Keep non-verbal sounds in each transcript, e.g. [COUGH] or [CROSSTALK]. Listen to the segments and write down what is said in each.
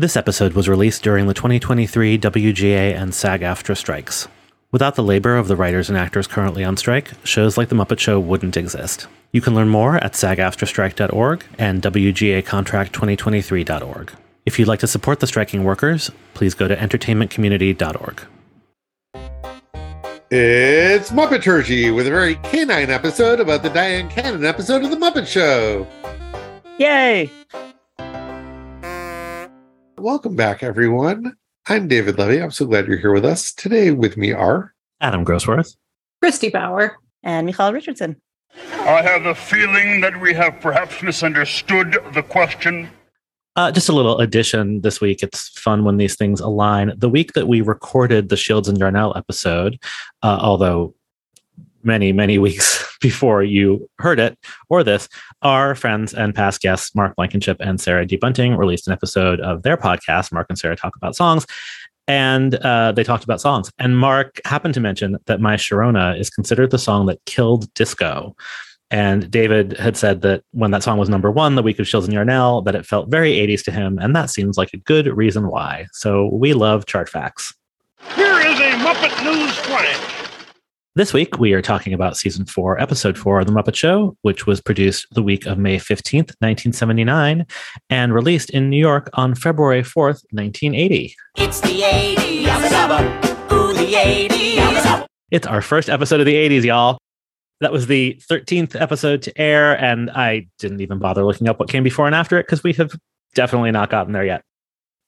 This episode was released during the 2023 WGA and SAG AFTRA strikes. Without the labor of the writers and actors currently on strike, shows like The Muppet Show wouldn't exist. You can learn more at sagaftrastrike.org and WGAcontract2023.org. If you'd like to support the striking workers, please go to entertainmentcommunity.org. It's Muppeturgy with a very canine episode about the Dyan Cannon episode of The Muppet Show. Yay! Welcome back, everyone. I'm David Levy. I'm so glad you're here with us. Today with me are Adam Grosswirth, Christy Bauer, and Michael Richardson. I have a feeling that we have perhaps misunderstood the question. Uh, just a little addition this week. It's fun when these things align. The week that we recorded the Shields and Darnell episode, uh, although many, many [LAUGHS] weeks before you heard it or this, our friends and past guests, Mark Blankenship and Sarah D. Bunting, released an episode of their podcast, Mark and Sarah Talk About Songs. And uh, they talked about songs. And Mark happened to mention that My Sharona is considered the song that killed disco. And David had said that when that song was number one, the week of Shields and Yarnell, that it felt very 80s to him. And that seems like a good reason why. So we love chart facts. Here is a Muppet News Flash. This week, we are talking about season four, episode four of The Muppet Show, which was produced the week of May 15th, 1979, and released in New York on February 4th, 1980. It's the 80s. Yabba dabba. Ooh, the 80s. Yabba dabba. It's our first episode of the 80s, y'all. That was the 13th episode to air, and I didn't even bother looking up what came before and after it because we have definitely not gotten there yet.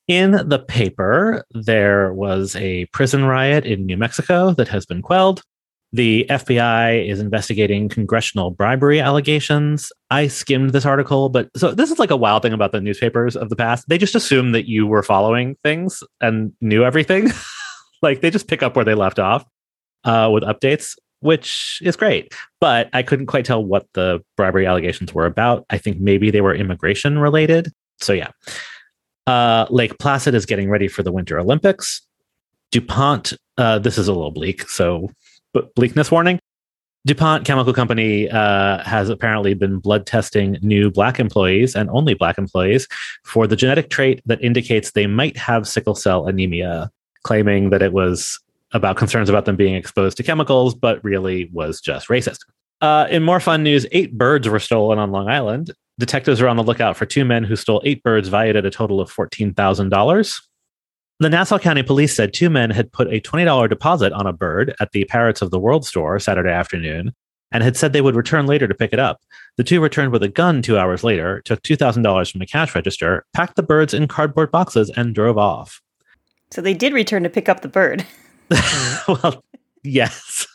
In the paper, there was a prison riot in New Mexico that has been quelled. The FBI is investigating congressional bribery allegations. I skimmed this article, but so this is like a wild thing about the newspapers of the past. They just assume that you were following things and knew everything. [LAUGHS] like they just pick up where they left off uh, with updates which is great. But I couldn't quite tell what the bribery allegations were about. I think maybe they were immigration related. So, yeah. Uh, Lake Placid is getting ready for the Winter Olympics. DuPont, uh, this is a little bleak. So, bleakness warning. DuPont Chemical Company uh, has apparently been blood testing new Black employees and only Black employees for the genetic trait that indicates they might have sickle cell anemia, claiming that it was about concerns about them being exposed to chemicals, but really was just racist. Uh, in more fun news, eight birds were stolen on Long Island. Detectives are on the lookout for two men who stole eight birds valued at a total of $14,000. The Nassau County Police said two men had put a $20 deposit on a bird at the Parrots of the World store Saturday afternoon and had said they would return later to pick it up. The two returned with a gun two hours later, took $2,000 from a cash register, packed the birds in cardboard boxes, and drove off. So they did return to pick up the bird. [LAUGHS] well, yes.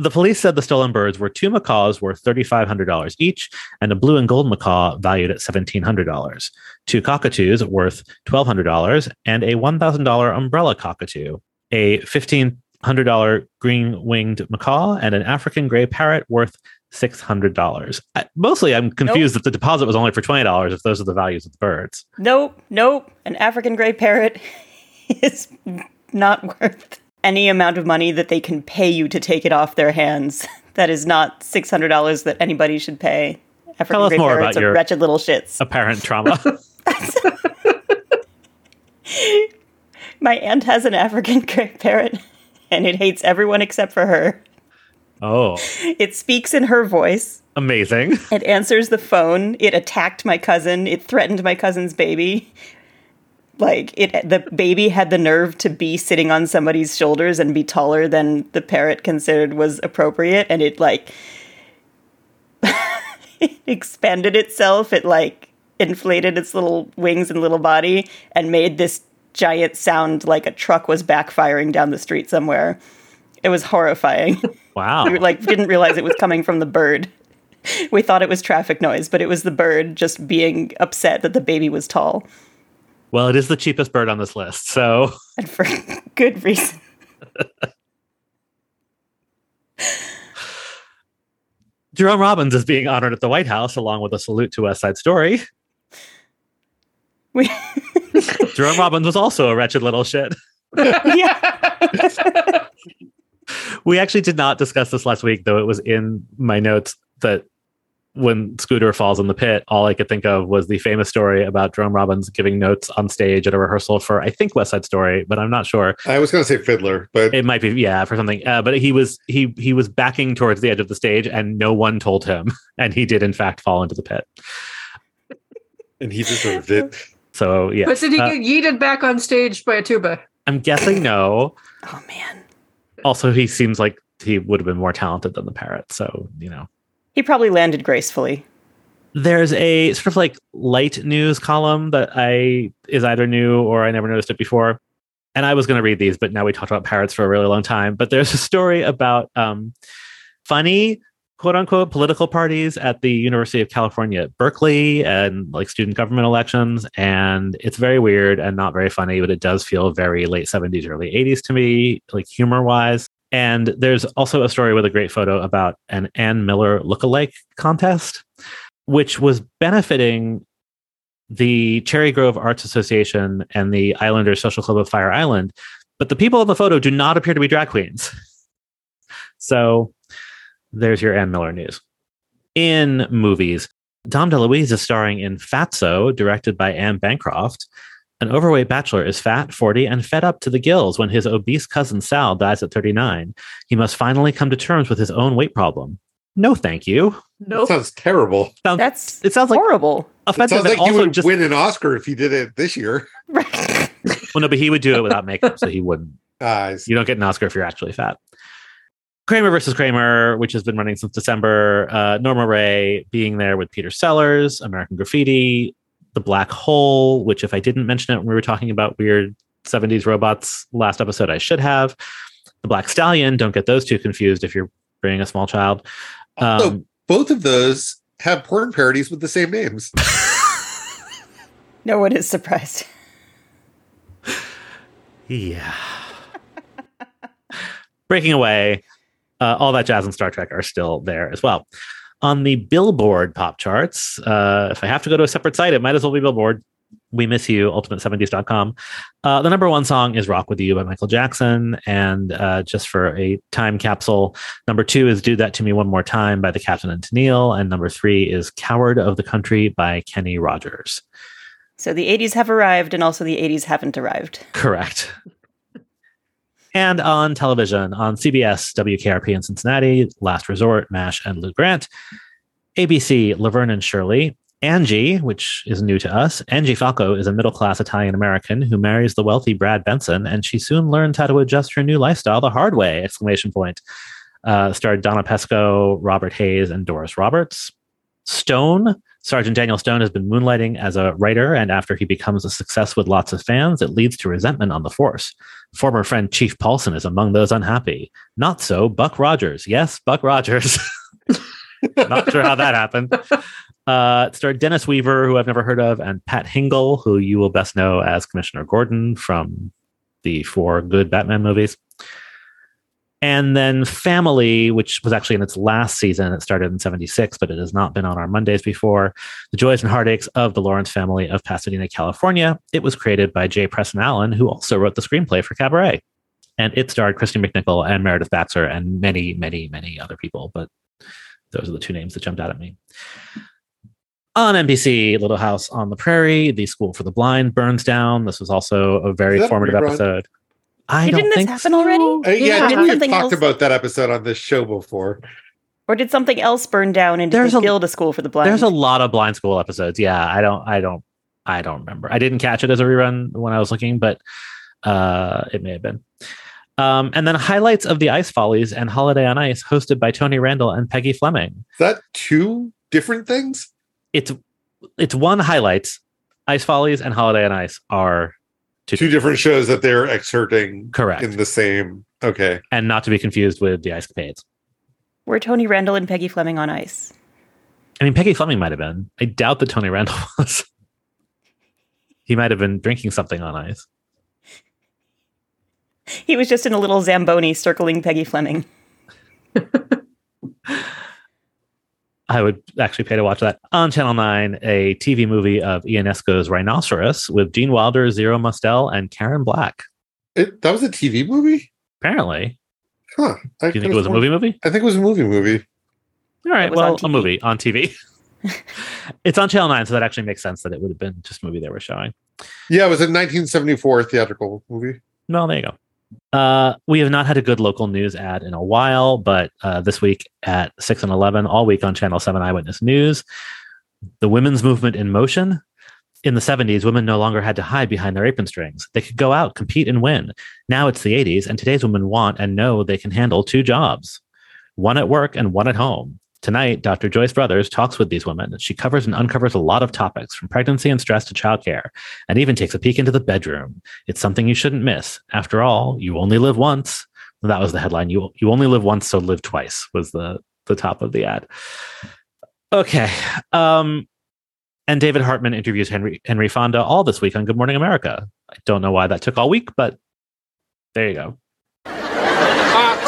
The police said the stolen birds were two macaws worth $3,500 each and a blue and gold macaw valued at $1,700, two cockatoos worth $1,200, and a $1,000 umbrella cockatoo, a $1,500 green winged macaw, and an African gray parrot worth $600. Mostly, I'm confused Nope. that the deposit was only for $20 if those are the values of the birds. Nope, nope. An African gray parrot [LAUGHS] is not worth any amount of money that they can pay you to take it off their hands. [LAUGHS] That is not $600 that anybody should pay. African Tell us more about your- wretched little shits. Apparent [LAUGHS] trauma. [LAUGHS] My aunt has an African gray parrot, and it hates everyone except for her. oh, It speaks in her voice. amazing. It answers the phone. It attacked my cousin. It threatened my cousin's baby. Like it the baby had the nerve to be sitting on somebody's shoulders and be taller than the parrot considered was appropriate and it like [LAUGHS] it expanded itself. It like inflated its little wings and little body and made this giant sound like a truck was backfiring down the street somewhere. It was horrifying. [LAUGHS] Wow. we like didn't realize it was coming from the bird. [LAUGHS] We thought it was traffic noise, but it was the bird just being upset that the baby was tall. Well, it is the cheapest bird on this list. So And for [LAUGHS] good reason. [LAUGHS] Jerome Robbins is being honored at the White House along with a salute to West Side Story. We, [LAUGHS] Jerome Robbins was also a wretched little shit. yeah. We actually did not discuss this last week, though it was in my notes that when Scooter falls in the pit, all I could think of was the famous story about Jerome Robbins giving notes on stage at a rehearsal for, I think, West Side Story, but I'm not sure. I was going to say Fiddler, but It might be, yeah, for something. Uh, but he was he he was backing towards the edge of the stage, and no one told him, [LAUGHS] and he did in fact fall into the pit. and he deserved it. So yeah, But did he Uh, get yeeted back on stage by a tuba? I'm guessing no. Oh man. Also, he seems like he would have been more talented than the parrot. So you know, He probably landed gracefully. there's a sort of like light news column that I is either new or I never noticed it before. And I was going to read these, but now we talked about parrots for a really long time. But there's a story about um, funny quote unquote political parties at the University of California at Berkeley and like student government elections. And it's very weird and not very funny, but it does feel very late 70s, early 80s to me, like humor wise. And there's also a story with a great photo about an Ann Miller lookalike contest, which was benefiting the Cherry Grove Arts Association and the Islanders Social Club of Fire Island. But the people in the photo do not appear to be drag queens. [LAUGHS] So there's your Ann Miller news. In movies, Dom DeLuise is starring in Fatso, directed by Anne Bancroft. An overweight bachelor is fat, 40, and fed up to the gills when his obese cousin Sal dies at 39. He must finally come to terms with his own weight problem. No, thank you. No, Nope. sounds terrible. Sounds, That's it sounds like horrible. It offensive sounds like you would just win an Oscar if you did it this year. [LAUGHS] well, no, but he would do it without makeup, so he wouldn't. I see. You don't get an Oscar if you're actually fat. Kramer versus Kramer, which has been running since December. Uh, Norma Rae being there with Peter Sellers, American Graffiti, The Black Hole, which if I didn't mention it when we were talking about weird 70s robots last episode, I should have. The Black Stallion, don't get those two confused if you're bringing a small child. Also, Um, both of those have porn parodies with the same names. [LAUGHS] No one is surprised. Yeah. Breaking away, uh, all that jazz and Star Trek are still there as well. On the Billboard pop charts, uh, if I have to go to a separate site, it might as well be Billboard. We miss you, ultimate70s.com. Uh, the number one song is Rock With You by Michael Jackson. And uh, just for a time capsule, number two is Do That To Me One More Time by the Captain and Tennille. And number three is Coward of the County by Kenny Rogers. So the 80s have arrived, and also the 80s haven't arrived. Correct. And on television on CBS, WKRP in Cincinnati, Last Resort, MASH, and Lou Grant. ABC, Laverne and Shirley. Angie, which is new to us. Angie Falco is a middle class Italian American who marries the wealthy Brad Benson, and she soon learns how to adjust her new lifestyle the hard way! Exclamation point. Uh, starred Donna Pescow, Robert Hays, and Doris Roberts. Stone, Sergeant Daniel Stone has been moonlighting as a writer, and after he becomes a success with lots of fans, it leads to resentment on the force. Former friend Chief Paulson is among those unhappy. Not so Buck Rogers. Yes, Buck Rogers. [LAUGHS] Not sure how that happened. Uh, starred Dennis Weaver, who I've never heard of, and Pat Hingle, who you will best know as Commissioner Gordon from the four good Batman movies. And then Family, which was actually in its last season. It started in 76, but it has not been on our Mondays before. The Joys and Heartaches of the Lawrence family of Pasadena, California. It was created by Jay Presson Allen, who also wrote the screenplay for Cabaret. And it starred Kristy McNichol and Meredith Baxter and many, many, many other people. But those are the two names that jumped out at me. On NBC, Little House on the Prairie, the School for the Blind burns down. This was also a very Is that a formative episode. I Hey, don't didn't this happen so. already? Uh, yeah, Yeah. Did think we've talked else- about that episode on this show before. Or did something else burn down and did There's they a- build a school for the blind? There's a lot of blind school episodes. Yeah, I don't, I don't, I don't remember. I didn't catch it as a rerun when I was looking, but uh, it may have been. Um, and then highlights of the Ice Follies and Holiday on Ice, hosted by Tony Randall and Peggy Fleming. Is that two different things? It's it's one highlights. Ice Follies and Holiday on Ice are two, Two different shows that they're excerpting correct, in the same. Okay. and not to be confused with the Ice Capades. Were Tony Randall and Peggy Fleming on ice? I mean, Peggy Fleming might have been. I doubt that Tony Randall [LAUGHS] was. he might have been drinking something on ice. He was just in a little Zamboni circling Peggy Fleming. [LAUGHS] I would actually pay to watch that on Channel 9, a TV movie of Ionesco's Rhinoceros with Gene Wilder, Zero Mostel, and Karen Black. It, that was a TV movie? Apparently. Huh. I Do you think it was a movie movie? I think it was a movie movie. All right, was on well, a movie on TV. [LAUGHS] it's on Channel 9, so that actually makes sense that it would have been just a movie they were showing. Yeah, it was a 1974 theatrical movie. Well, there you go. Uh, we have not had a good local news ad in a while, but uh, this week at 6 and 11, all week on Channel 7 Eyewitness News, the women's movement in motion. In the 70s, women no longer had to hide behind their apron strings. They could go out, compete, and win. Now it's the 80s, and today's women want and know they can handle two jobs one at work and one at home. Tonight, Dr. Joyce Brothers talks with these women. She covers and uncovers a lot of topics from pregnancy and stress to childcare, and even takes a peek into the bedroom. It's something you shouldn't miss. After all, you only live once. That was the headline. You you only live once, so live twice was the the top of the ad. Okay. Um, and David Hartman interviews Henry Henry Fonda all this week on Good Morning America. I don't know why that took all week, but there you go.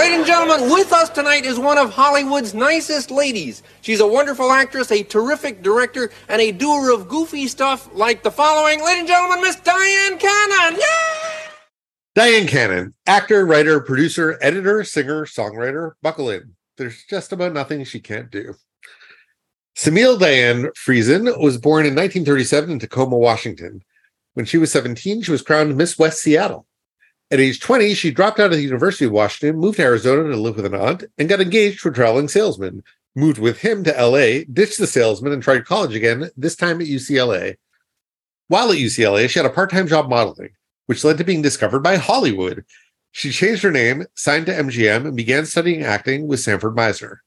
Ladies and gentlemen, with us tonight is one of Hollywood's nicest ladies. She's a wonderful actress, a terrific director, and a doer of goofy stuff like the following. Ladies and gentlemen, Miss Dyan Cannon. Yay! Dyan Cannon, actor, writer, producer, editor, singer, songwriter. Buckle in. There's just about nothing she can't do. Samille Diane Friesen was born in 1937 in Tacoma, Washington. When she was 17, she was crowned Miss West Seattle. At age 20, she dropped out of the University of Washington, moved to Arizona to live with an aunt, and got engaged to a traveling salesman. Moved with him to LA, ditched the salesman, and tried college again, this time at UCLA. While at UCLA, she had a part time job modeling, which led to being discovered by Hollywood. She changed her name, signed to MGM, and began studying acting with Sanford Meisner.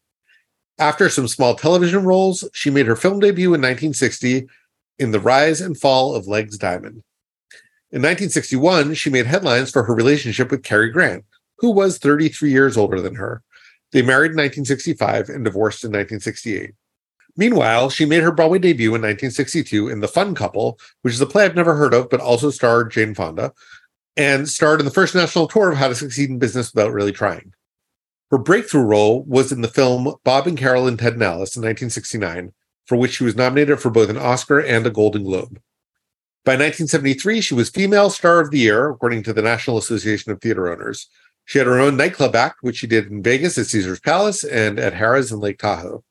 After some small television roles, she made her film debut in 1960 in The Rise and Fall of Legs Diamond. In 1961, she made headlines for her relationship with Cary Grant, who was 33 years older than her. They married in 1965 and divorced in 1968. Meanwhile, she made her Broadway debut in 1962 in The Fun Couple, which is a play I've never heard of, but also starred Jane Fonda, and starred in the first national tour of How to Succeed in Business Without Really Trying. Her breakthrough role was in the film Bob and Carol and Ted and Alice in 1969, for which she was nominated for both an Oscar and a Golden Globe. By 1973, she was Female Star of the Year, according to the National Association of Theater Owners. She had her own nightclub act, which she did in Vegas at Caesar's Palace and at Harrah's in Lake Tahoe.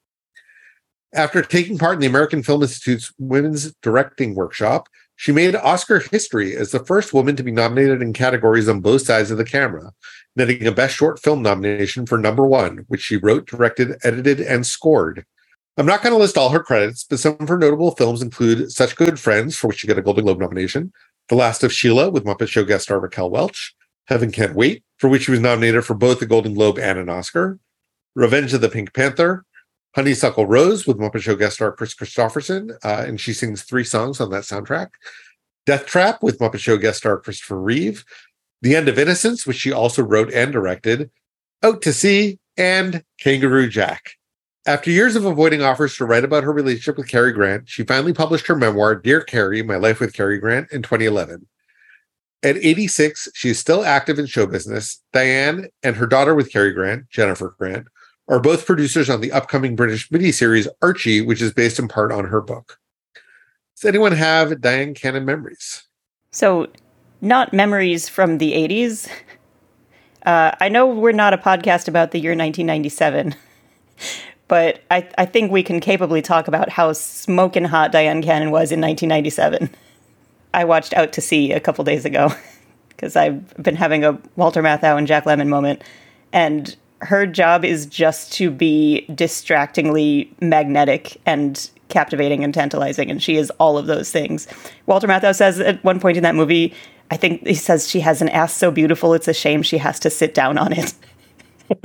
After taking part in the American Film Institute's Women's Directing Workshop, she made Oscar history as the first woman to be nominated in categories on both sides of the camera, netting a Best Short Film nomination for number one, which she wrote, directed, edited, and scored. I'm not going to list all her credits, but some of her notable films include Such Good Friends, for which she got a Golden Globe nomination, The Last of Sheila with Muppet Show guest star Raquel Welch, Heaven Can't Wait, for which she was nominated for both a Golden Globe and an Oscar, Revenge of the Pink Panther, Honeysuckle Rose with Muppet Show guest star Kris Kristofferson, uh, and she sings three songs on that soundtrack, Death Trap with Muppet Show guest star Christopher Reeve, The End of Innocence, which she also wrote and directed, Out to Sea, and Kangaroo Jack. After years of avoiding offers to write about her relationship with Cary Grant, she finally published her memoir, Dear Cary My Life with Cary Grant, in 2011. At 86, she is still active in show business. Dyan and her daughter with Cary Grant, Jennifer Grant, are both producers on the upcoming British miniseries Archie, which is based in part on her book. Does anyone have Dyan Cannon memories? So, not memories from the 80s. Uh, I know we're not a podcast about the year 1997, but I, I think we can capably talk about how smoking hot Dyan Cannon was in 1997. I watched Out to Sea a couple days ago [LAUGHS] because I've been having a Walter Matthau and Jack Lemmon moment, and her job is just to be distractingly magnetic and captivating and tantalizing, and she is all of those things. Walter Matthau says at one point in that movie, I think he says she has an ass so beautiful it's a shame she has to sit down on it. [LAUGHS] [LAUGHS]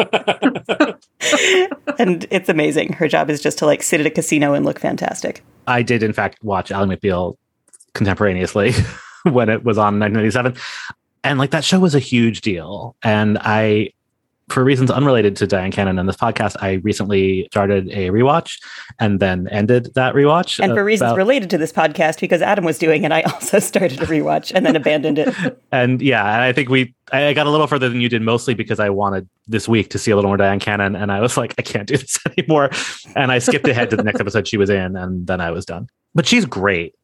and it's amazing. Her job is just to like sit at a casino and look fantastic. I did, in fact, watch Ally McBeal contemporaneously [LAUGHS] when it was on 1997. And like that show was a huge deal. And I, for reasons unrelated to Dyan Cannon and this podcast, I recently started a rewatch and then ended that rewatch. And for reasons about- related to this podcast, because Adam was doing it, I [LAUGHS] also started a rewatch and then abandoned it. [LAUGHS] and yeah, and I think we I got a little further than you did, mostly because I wanted this week to see a little more Dyan Cannon, and I was like, I can't do this [LAUGHS] anymore, and I skipped ahead to the next episode she was in, and then I was done. But she's great,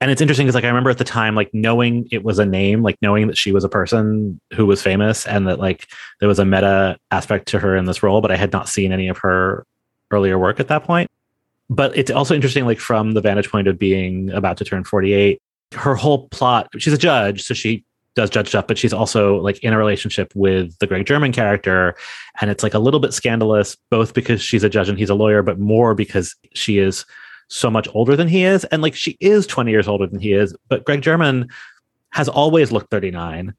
and it's interesting because like I remember at the time, like knowing it was a name, like knowing that she was a person who was famous, and that like there was a meta aspect to her in this role, but I had not seen any of her earlier work at that point. But it's also interesting, like from the vantage point of being about to turn 48, her whole plot, she's a judge, so she does judge stuff, but she's also like in a relationship with the Greg Germann character. And it's like a little bit scandalous, both because she's a judge and he's a lawyer, but more because she is so much older than he is. And like she is 20 years older than he is, but Greg Germann has always looked 39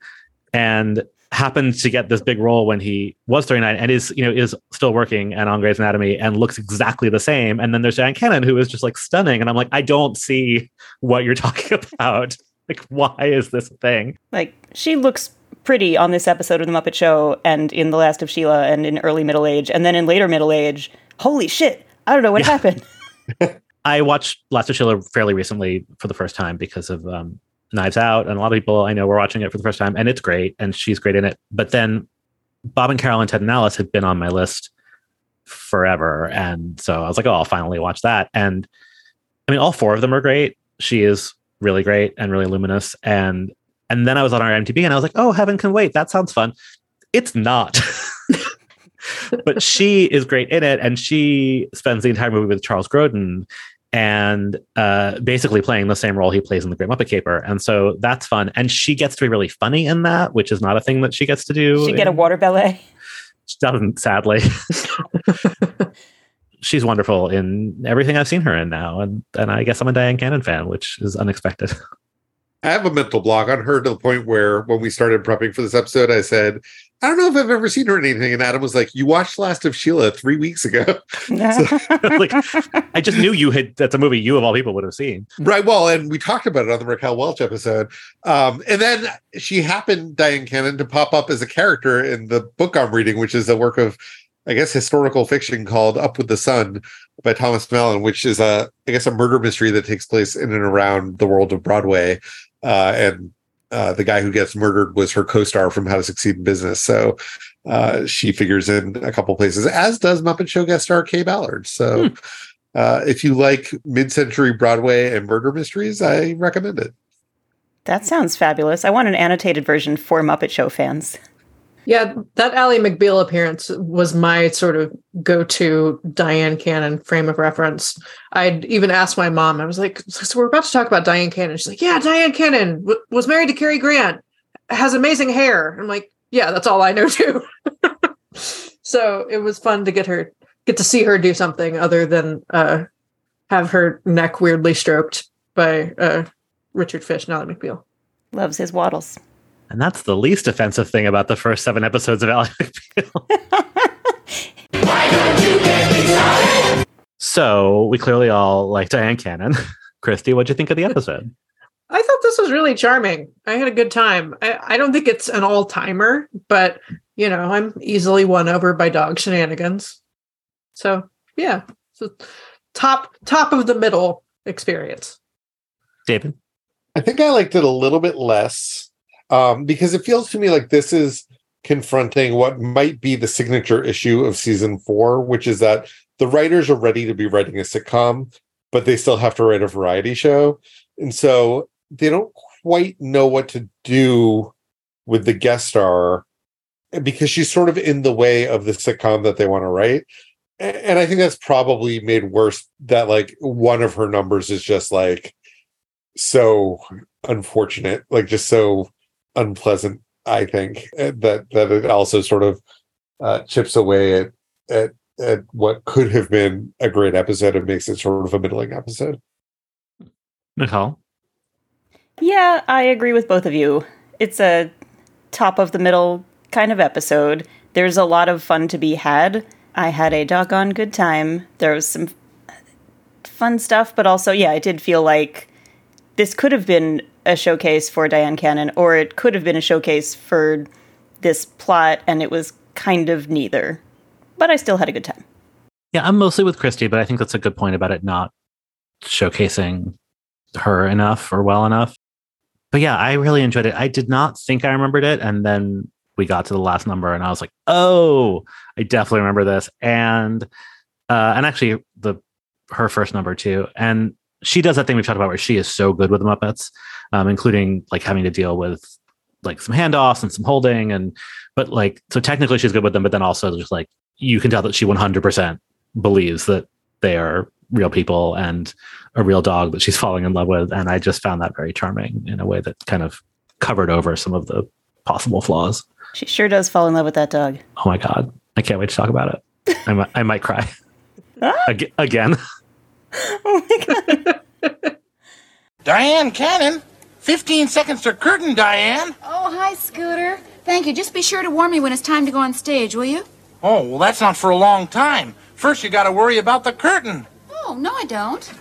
and happened to get this big role when he was 39 and is you know is still working and on Grey's Anatomy and looks exactly the same and then there's Dyan Cannon who is just like stunning and I'm like I don't see what you're [LAUGHS] talking about like why is this a thing Like she looks pretty on this episode of the Muppet Show and in The Last of Sheila and in early middle age and then in later middle age. Holy shit! I don't know what Yeah. happened. [LAUGHS] I watched Last of Sheila fairly recently for the first time because of um, Knives Out, and a lot of people I know were watching it for the first time, and it's great, and she's great in it. But then Bob and Carol and Ted and Alice had been on my list forever, and so I was like, oh, I'll finally watch that. And I mean, all four of them are great. She is really great and really luminous, and and then I was on our MTB, and I was like, oh, Heaven Can Wait, that sounds fun. It's not. [LAUGHS] but she is great in it and she spends the entire movie with charles grodin and uh, basically playing the same role he plays in the great muppet caper. And so that's fun. And she gets to be really funny in that which is not a thing that she gets to do She get a water ballet. she doesn't sadly. [LAUGHS] She's wonderful in everything i've seen her in now. And and i guess i'm a dyan cannon fan which is unexpected [LAUGHS] I have a mental block on her to the point where when we started prepping for this episode, I said, I don't know if I've ever seen her in anything. And Adam was like, You watched Last of Sheila three weeks ago. [LAUGHS] [LAUGHS] like i just knew you had that's a movie you of all people would have seen right. Well, and we talked about it on the Raquel Welch episode. Um, and then she happened, Dyan Cannon, to pop up as a character in the book I'm reading, which is a work of, I guess, historical fiction called Up with the Sun by Thomas Mallon, which is a, I guess, a murder mystery that takes place in and around the world of Broadway. Uh, and uh, the guy who gets murdered was her co-star from How to Succeed in Business. So uh, she figures in a couple places, as does Muppet Show guest star Kaye Ballard. So uh, if you like mid-century Broadway and murder mysteries, I recommend it. that sounds fabulous. I want an annotated version for Muppet Show fans. Yeah, that Ally McBeal appearance was my sort of go-to Dyan Cannon frame of reference. I'd even asked my mom. I was like, "So we're about to talk about Dyan Cannon." She's like, "Yeah, Dyan Cannon w- was married to Cary Grant, has amazing hair." I'm like, "Yeah, that's all I know too." [LAUGHS] so it was fun to get her, get to see her do something other than uh, have her neck weirdly stroked by uh, Richard Fish Ally McBeal. Loves his waddles. And that's the least offensive thing about the first seven episodes of Ally [LAUGHS] McBeal. so we clearly all like Dyan Cannon. [LAUGHS] Christy, what'd you think of the episode? [LAUGHS] I thought this was really charming. I had a good time. I, I don't think it's an all timer, but you know, I'm easily won over by dog shenanigans. So yeah, so top top of the middle experience. David? I think I liked it a little bit less um, because it feels to me like this is confronting what might be the signature issue of season four, which is that the writers are ready to be writing a sitcom, but they still have to write a variety show. And so they don't quite know what to do with the guest star because she's sort of in the way of the sitcom that they want to write. And I think that's probably made worse that like one of her numbers is just like so unfortunate, like just so unpleasant. I think uh, that that it also sort of uh, chips away at at at what could have been a great episode and makes it sort of a middling episode. Nicole? Yeah, I agree with both of you. It's a top of the middle kind of episode. There's a lot of fun to be had. I had a doggone good time. There was some fun stuff, but also, yeah, it did feel like this could have been a showcase for Dyan Cannon, or it could have been a showcase for this plot, and it was kind of neither. But I still had a good time. Yeah, I'm mostly with Christy, but I think that's a good point about it not showcasing her enough or well enough. But yeah, I really enjoyed it. I did not think I remembered it. And then we got to the last number and I was like, oh, I definitely remember this. And uh and actually the her first number too. And she does that thing we've talked about where she is so good with the Muppets, um, including like having to deal with like some handoffs and some holding and but like so technically she's good with them, but then also just like you can tell that she 100% believes that they are real people and a real dog that she's [LAUGHS] falling in love with. And I just found that very charming in a way that kind of covered over some of the possible flaws. She sure does fall in love with that dog. Oh my God. I can't wait to talk about it. I might, I might cry [LAUGHS] Ag- again. [LAUGHS] Oh my god. Dyan Cannon? 15 seconds to curtain, Dyan. Oh, hi, Scooter. Thank you. Just be sure to warn me when it's time to go on stage, will you? Oh, well, that's not for a long time. First, you gotta worry about the curtain. Oh, no, I don't.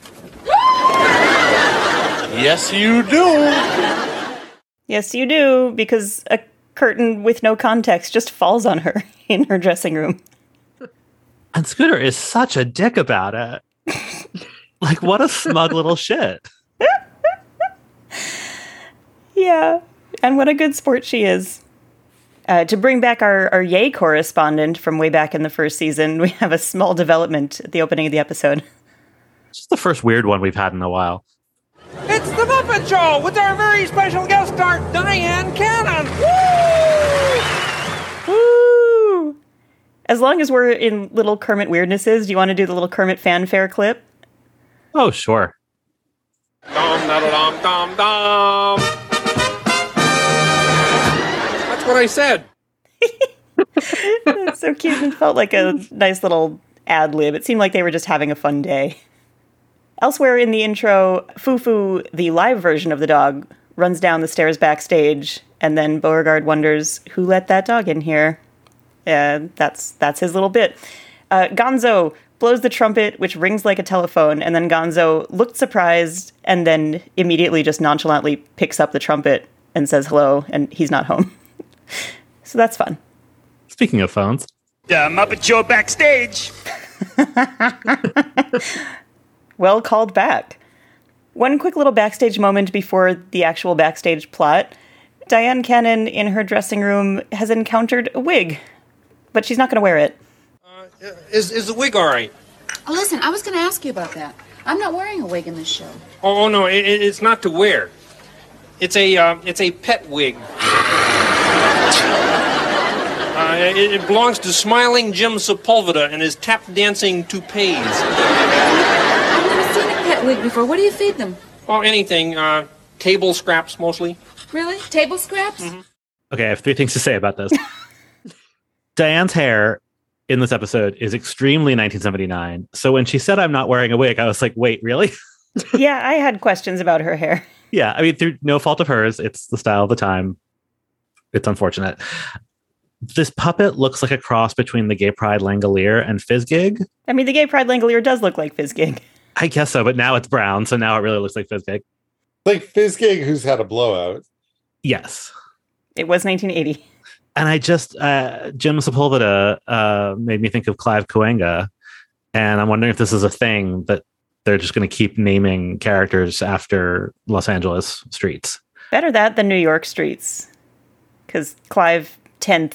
[LAUGHS] Yes, you do. Yes, you do, because a curtain with no context just falls on her [LAUGHS] in her dressing room. And Scooter is such a dick about it. [LAUGHS] like, what a smug little shit. Yeah, and what a good sport she is. Uh, to bring back our, our Yay correspondent from way back in the first season, we have a small development at the opening of the episode. It's the first weird one we've had in a while. It's the Muppet Show with our very special guest star, Dyan Cannon. Woo! Woo! As long as we're in little Kermit weirdnesses, do you want to do the little Kermit fanfare clip? Oh, sure. Dum da da dum dum dum. That's what I said. It's so cute It felt like a nice little ad lib. It seemed like they were just having a fun day. Elsewhere in the intro, Fufu, the live version of the dog, runs down the stairs backstage, and then Beauregard wonders who let that dog in here. Yeah, that's that's his little bit. Uh, Gonzo blows the trumpet, which rings like a telephone, and then Gonzo looked surprised, and then immediately just nonchalantly picks up the trumpet and says hello, and he's not home. [LAUGHS] so that's fun. Speaking of phones, The Muppet Show backstage. [LAUGHS] Well called back. One quick little backstage moment before the actual backstage plot. Dyan Cannon in her dressing room has encountered a wig, but she's not going to wear it. Is, is the wig all right? Oh, listen, I was going to ask you about that. I'm not wearing a wig in this show. Oh, no, it, it- it's not to wear. It's a uh, it's a pet wig. Uh, it, it belongs to smiling Jim Sepulveda and his tap dancing toupees. I've never seen a pet wig before. What do you feed them? Oh, anything. Uh, table scraps mostly. Really? Table scraps? okay, I have three things to say about this. [LAUGHS] Dyan's hair in this episode is extremely 1979. So when she said, I'm not wearing a wig, I was like, wait, really? yeah, I had questions about her hair. [LAUGHS] yeah, I mean, through no fault of hers, it's the style of the time. It's unfortunate. This puppet looks like a cross between the Gay Pride Langolier and Fizzgig. I mean, the Gay Pride Langolier does look like Fizzgig. I guess so, but now it's brown, so now it really looks like Fizzgig. Like Fizzgig, who's had a blowout. Yes. It was 1980. And I just, uh, Jim Sepulveda uh, made me think of Clive Cahuenga. And I'm wondering if this is a thing that they're just going to keep naming characters after Los Angeles streets. Better that than New York streets. Because Clive 10th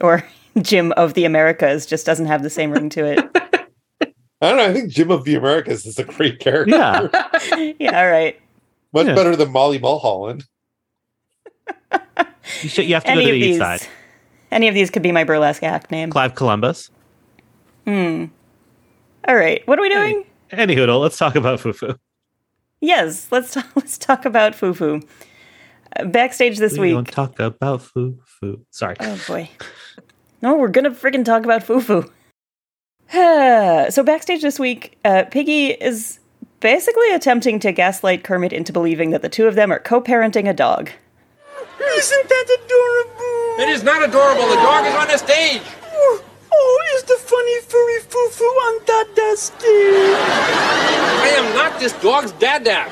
or [LAUGHS] Jim of the Americas just doesn't have the same ring to it. [LAUGHS] I don't know. I think Jim of the Americas is a great character. Yeah. [LAUGHS] yeah, all right. Much Yeah. better than Molly Mulholland. You, should, you have to Any go to of the east side. Any of these could be my burlesque act name. Clive Columbus. Hmm. All right. What are we doing? Any hoodle, let's talk about Fufu. Yes, let's talk, let's talk about Fufu. Backstage this we week. don't talk about Fufu. Sorry. Oh boy. No, we're gonna freaking talk about Fufu. [SIGHS] so backstage this week, uh, Piggy is basically attempting to gaslight Kermit into believing that the two of them are co-parenting a dog. Isn't that adorable? It is not adorable. The dog is on the stage. Oh, is the funny furry foo-foo on Dada stage? I am not this dog's dada.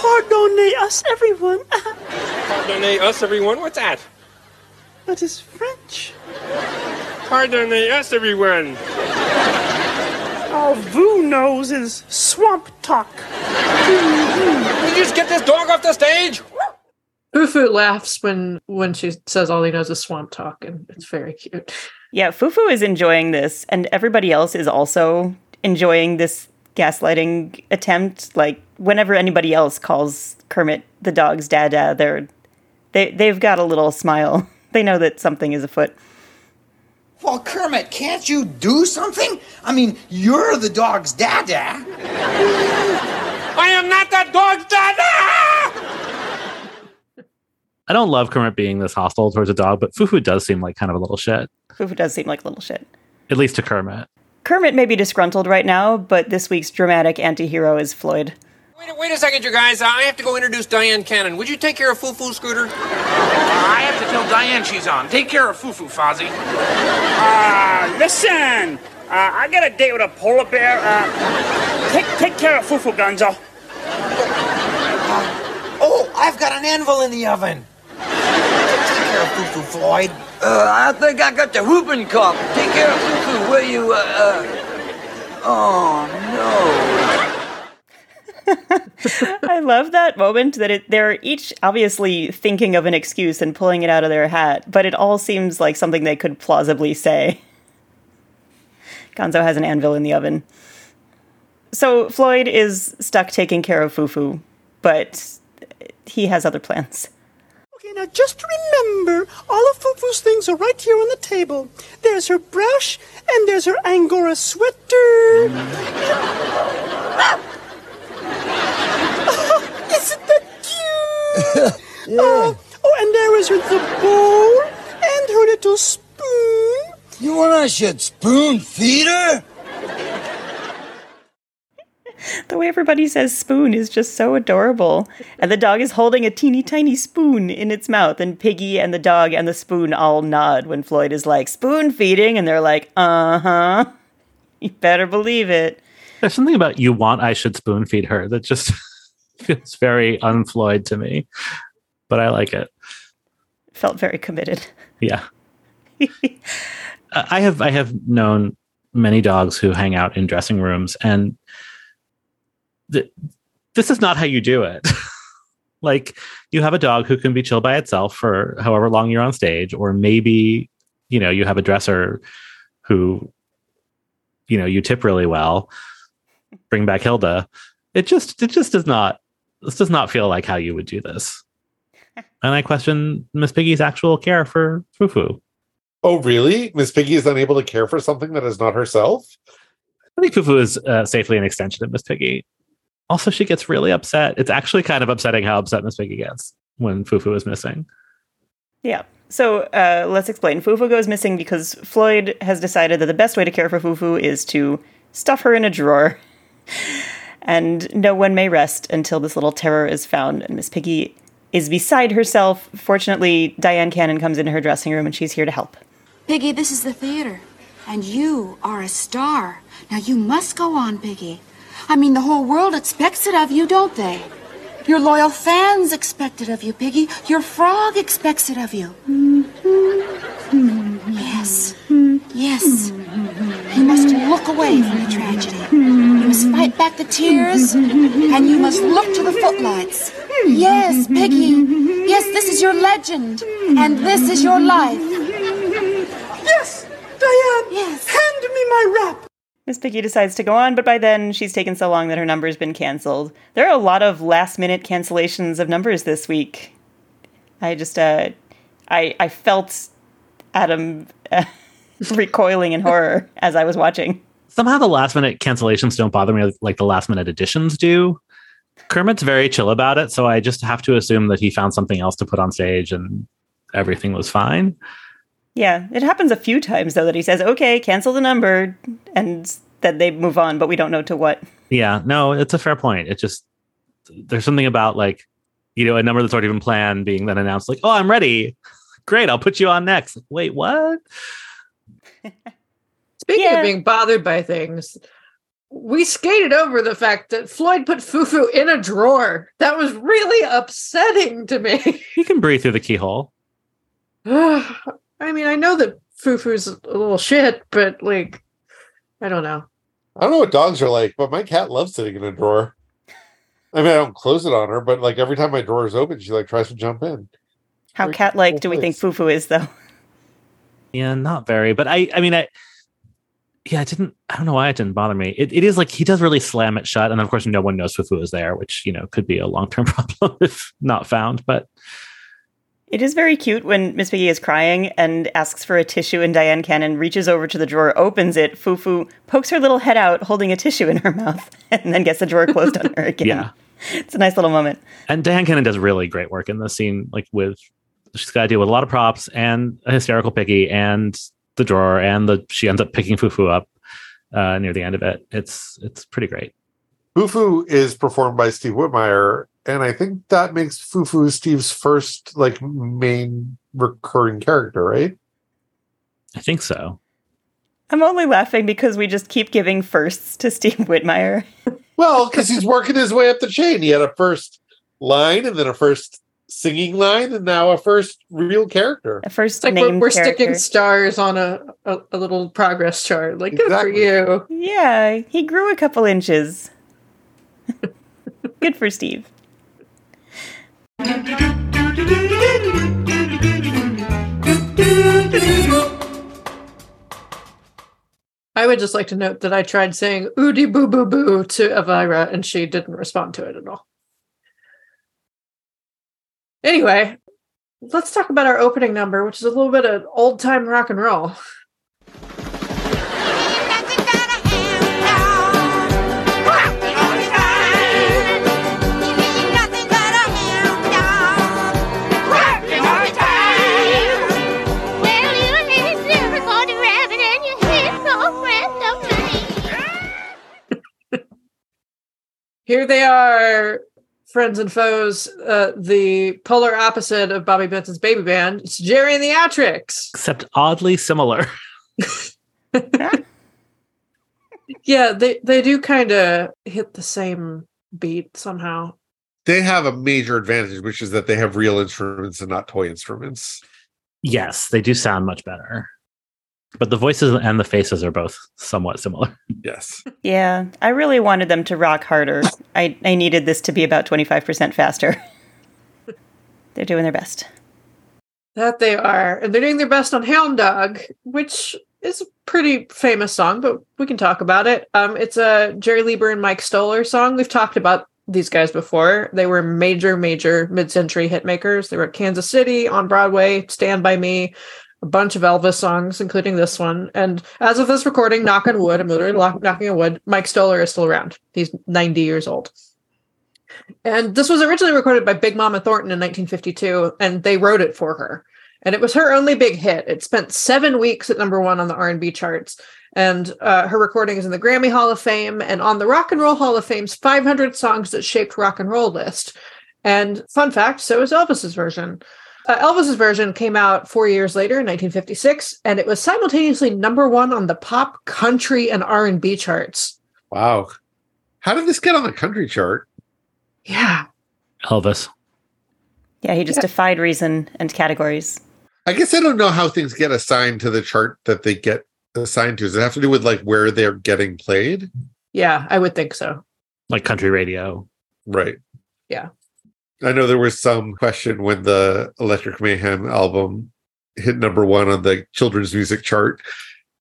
Pardonnez us, everyone. Pardonnez us, everyone. What's that? that is French. Pardonnez us, everyone. All Voo knows is swamp talk. Did you just get this dog off the stage? Fufu laughs when when she says all he knows is swamp talk, and it's very cute. Yeah, Fufu is enjoying this, and everybody else is also enjoying this gaslighting attempt. Like whenever anybody else calls Kermit the dog's dada, uh, they're they they've got a little smile. [LAUGHS] They know that something is afoot. Well, Kermit, can't you do something? I mean, you're the dog's dada. Eh? I am not that dog's dada! Eh? I don't love Kermit being this hostile towards a dog, but Fufu does seem like kind of a little shit, Fufu does seem like a little shit. at least to Kermit. Kermit may be disgruntled right now, but this week's dramatic anti-hero is Floyd. Wait, wait a second, you guys. Uh, I have to go introduce Dyan Cannon. Would you take care of Fufu Scooter? I have to tell Dyan she's on. Take care of Fufu, Fozzie. Ah, listen. Uh, I got a date with a polar bear. Uh, take take care of Fufu Gonzo. Oh, I've got an anvil in the oven. Care of Fufu, Floyd. Uh, I think I got the whooping cough. Take care of Fufu, will you? Uh, uh... Oh [LAUGHS] I love that moment that it, they're each obviously thinking of an excuse and pulling it out of their hat, but it all seems like something they could plausibly say. Gonzo has an anvil in the oven. So Floyd is stuck taking care of Fufu, but he has other plans. Now just remember, all of Fufu's things are right here on the table. There's her brush, and there's her Angora sweater. [LAUGHS] Isn't that cute? [LAUGHS] Oh, oh, and there is her the bowl, and her little spoon. You want I should spoon feed her? The way everybody says spoon is just so adorable. And the dog is holding a teeny tiny spoon in its mouth, and Piggy and the dog and the spoon all nod when Floyd is like, spoon feeding, and they're like, uh huh. You better believe it. There's something about you want I should spoon feed her that just [LAUGHS] feels very unfloyd to me, but I like it. Felt very committed. Yeah. [LAUGHS] I have I have known many dogs who hang out in dressing rooms, and th- this is not how you do it. [LAUGHS] like you have a dog who can be chill by itself for however long you're on stage, or maybe you know you have a dresser who you know you tip really well. Bring back Hilda. It just it just does not this does not feel like how you would do this. [LAUGHS] And I question Miss Piggy's actual care for Fufu. Oh, really? Miss Piggy is unable to care for something that is not herself? I think Fufu is uh, safely an extension of Miss Piggy. Also, she gets really upset. It's actually kind of upsetting how upset Miss Piggy gets when Fufu is missing. Yeah. So uh, let's explain. Fufu goes missing because Floyd has decided that the best way to care for Fufu is to stuff her in a drawer. [LAUGHS] And no one may rest until this little terror is found. And Miss Piggy is beside herself. Fortunately, Dyan Cannon comes into her dressing room and she's here to help. Piggy, this is the theater. And you are a star. Now you must go on, Piggy. I mean, the whole world expects it of you, don't they? Your loyal fans expect it of you, Piggy. Your frog expects it of you. Yes. Yes. You must look away from the tragedy. You must fight back the tears, and you must look to the footlights. Yes, Piggy. Yes, this is your legend, and this is your life. Yes, Dyan. Yes. Hand me my wrap. Miss Piggy decides to go on, but by then she's taken so long that her number's been canceled. There are a lot of last minute cancellations of numbers this week. I just, uh, I, I felt Adam uh, [LAUGHS] recoiling in horror as I was watching. Somehow the last minute cancellations don't bother me like the last minute additions do. Kermit's very chill about it, so I just have to assume that he found something else to put on stage and everything was fine. Yeah, it happens a few times though that he says, "Okay, cancel the number," and then they move on, but we don't know to what. Yeah, no, it's a fair point. It just there's something about like you know a number that's already been planned being then announced like, "Oh, I'm ready. Great, I'll put you on next." Wait, what? [LAUGHS] Speaking Yeah. of being bothered by things, we skated over the fact that Floyd put Fufu in a drawer. That was really upsetting to me. He can breathe through the keyhole. [SIGHS] [SIGHS] [SIGHS] I mean, I know that Fufu's a little shit, but like, I don't know. I don't know what dogs are like, but my cat loves sitting in a drawer. I mean, I don't close it on her, but like every time my drawer is open, she like tries to jump in. How Very cat like do we think place. Fufu is though? Yeah, not very, but I I mean I yeah, I didn't I don't know why it didn't bother me. It it is like he does really slam it shut and of course no one knows Fufu is there, which, you know, could be a long-term [LAUGHS] problem if not found, but It is very cute when Miss Piggy is crying and asks for a tissue, and Dyan Cannon reaches over to the drawer, opens it. Fufu pokes her little head out, holding a tissue in her [LAUGHS] mouth, and then gets the drawer closed on her again. Yeah. [LAUGHS] It's a nice little moment. And Dyan Cannon does really great work in this scene, like with she's got to deal with a lot of props and a hysterical Piggy and the drawer and the she ends up picking Fufu up uh, near the end of it. It's it's pretty great. Fufu is performed by Steve Whitmire, and I think that makes Foo-Foo Steve's first like main recurring character, right? I think so. I'm only laughing because we just keep giving firsts to Steve Whitmire. Well, because he's working his way up the chain. He had a first line and then a first singing line and now a first real character. A first It's like we're, we're sticking stars on a, a, a little progress chart. Like, good for you. Yeah, he grew a couple inches. [LAUGHS] Good for Steve. I would just like to note that I tried saying oodie boo boo boo to Elvira and she didn't respond to it at all. Anyway, let's talk about our opening number, which is a little bit of old time rock and roll. Here they are, friends and foes, uh, the polar opposite of Bobby Benson's baby band. It's Jerry and the Atrix. Except oddly similar. [LAUGHS] Yeah, they, they do kind of hit the same beat somehow. They have a major advantage, which is that they have real instruments and not toy instruments. Yes, they do sound much better. But the voices and the faces are both somewhat similar. [LAUGHS] Yes. Yeah, I really wanted them to rock harder. I, I needed this to be about 25% faster. [LAUGHS] They're doing their best. That they are. And they're doing their best on Hound Dog, which is a pretty famous song, but we can talk about it. Um, it's a Jerry Leiber and Mike Stoller song. We've talked about these guys before. They were major, major mid century hit makers. They were at Kansas City, on Broadway, Stand By Me, a bunch of Elvis songs, including this one. And as of this recording, knock on wood, I'm literally knocking on wood, Mike Stoller is still around. He's 90 years old. And this was originally recorded by Big Mama Thornton in 1952, and they wrote it for her. And it was her only big hit. It spent seven weeks at number one on the R&B charts. And uh, her recording is in the Grammy Hall of Fame and on the Rock and Roll Hall of Fame's 500 songs that shaped rock and roll list. And fun fact, so is Elvis's version. Uh, Elvis's version came out four years later in 1956, and it was simultaneously number one on the pop, country, and R&B charts. Wow. How did this get on the country chart? Yeah, Elvis. Yeah, he just defied reason and categories. I guess I don't know how things get assigned to the chart that they get assigned to. Does it have to do with like where they're getting played? yeah, I would think so. Like country radio. Right. Yeah. I know there was some question when the Electric Mayhem album hit number one on the children's music chart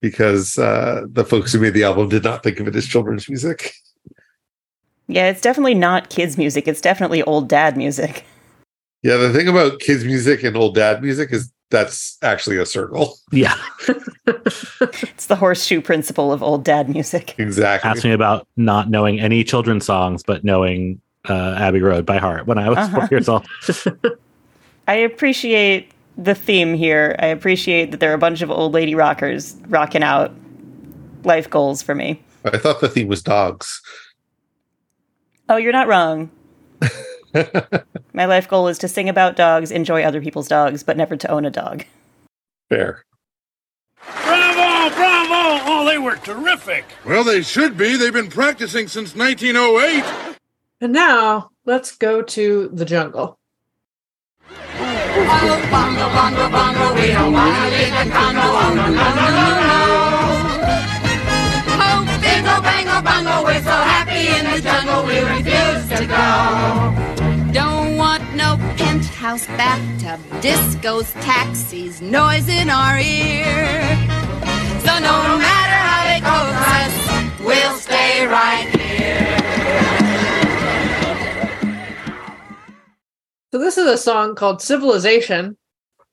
because uh, the folks who made the album did not think of it as children's music. Yeah, it's definitely not kids' music. It's definitely old dad music. Yeah, the thing about kids' music and old dad music is that's actually a circle. Yeah. [LAUGHS] It's the horseshoe principle of old dad music. Exactly. Asked me about not knowing any children's songs, but knowing uh, Abbey Road by heart when I was Uh-huh. four years old. [LAUGHS] I appreciate the theme here. I appreciate that there are a bunch of old lady rockers rocking out life goals for me. I thought the theme was dogs. Oh, you're not wrong. [LAUGHS] My life goal is to sing about dogs, enjoy other people's dogs, but never to own a dog. Fair. Bravo, bravo! Oh, they were terrific. Well, they should be. They've been practicing since 1908. And now let's go to the jungle. Oh, bongo, bongo, bongo, we don't wanna live in Congo. Oh, no, no, no, no, no. Oh, bingo, bango, bongo, we're so happy in the jungle, we refuse to go. Don't want no penthouse bathtub, discos, taxis, noise in our ear. So no matter how they coax us, we'll stay right here. So this is a song called Civilization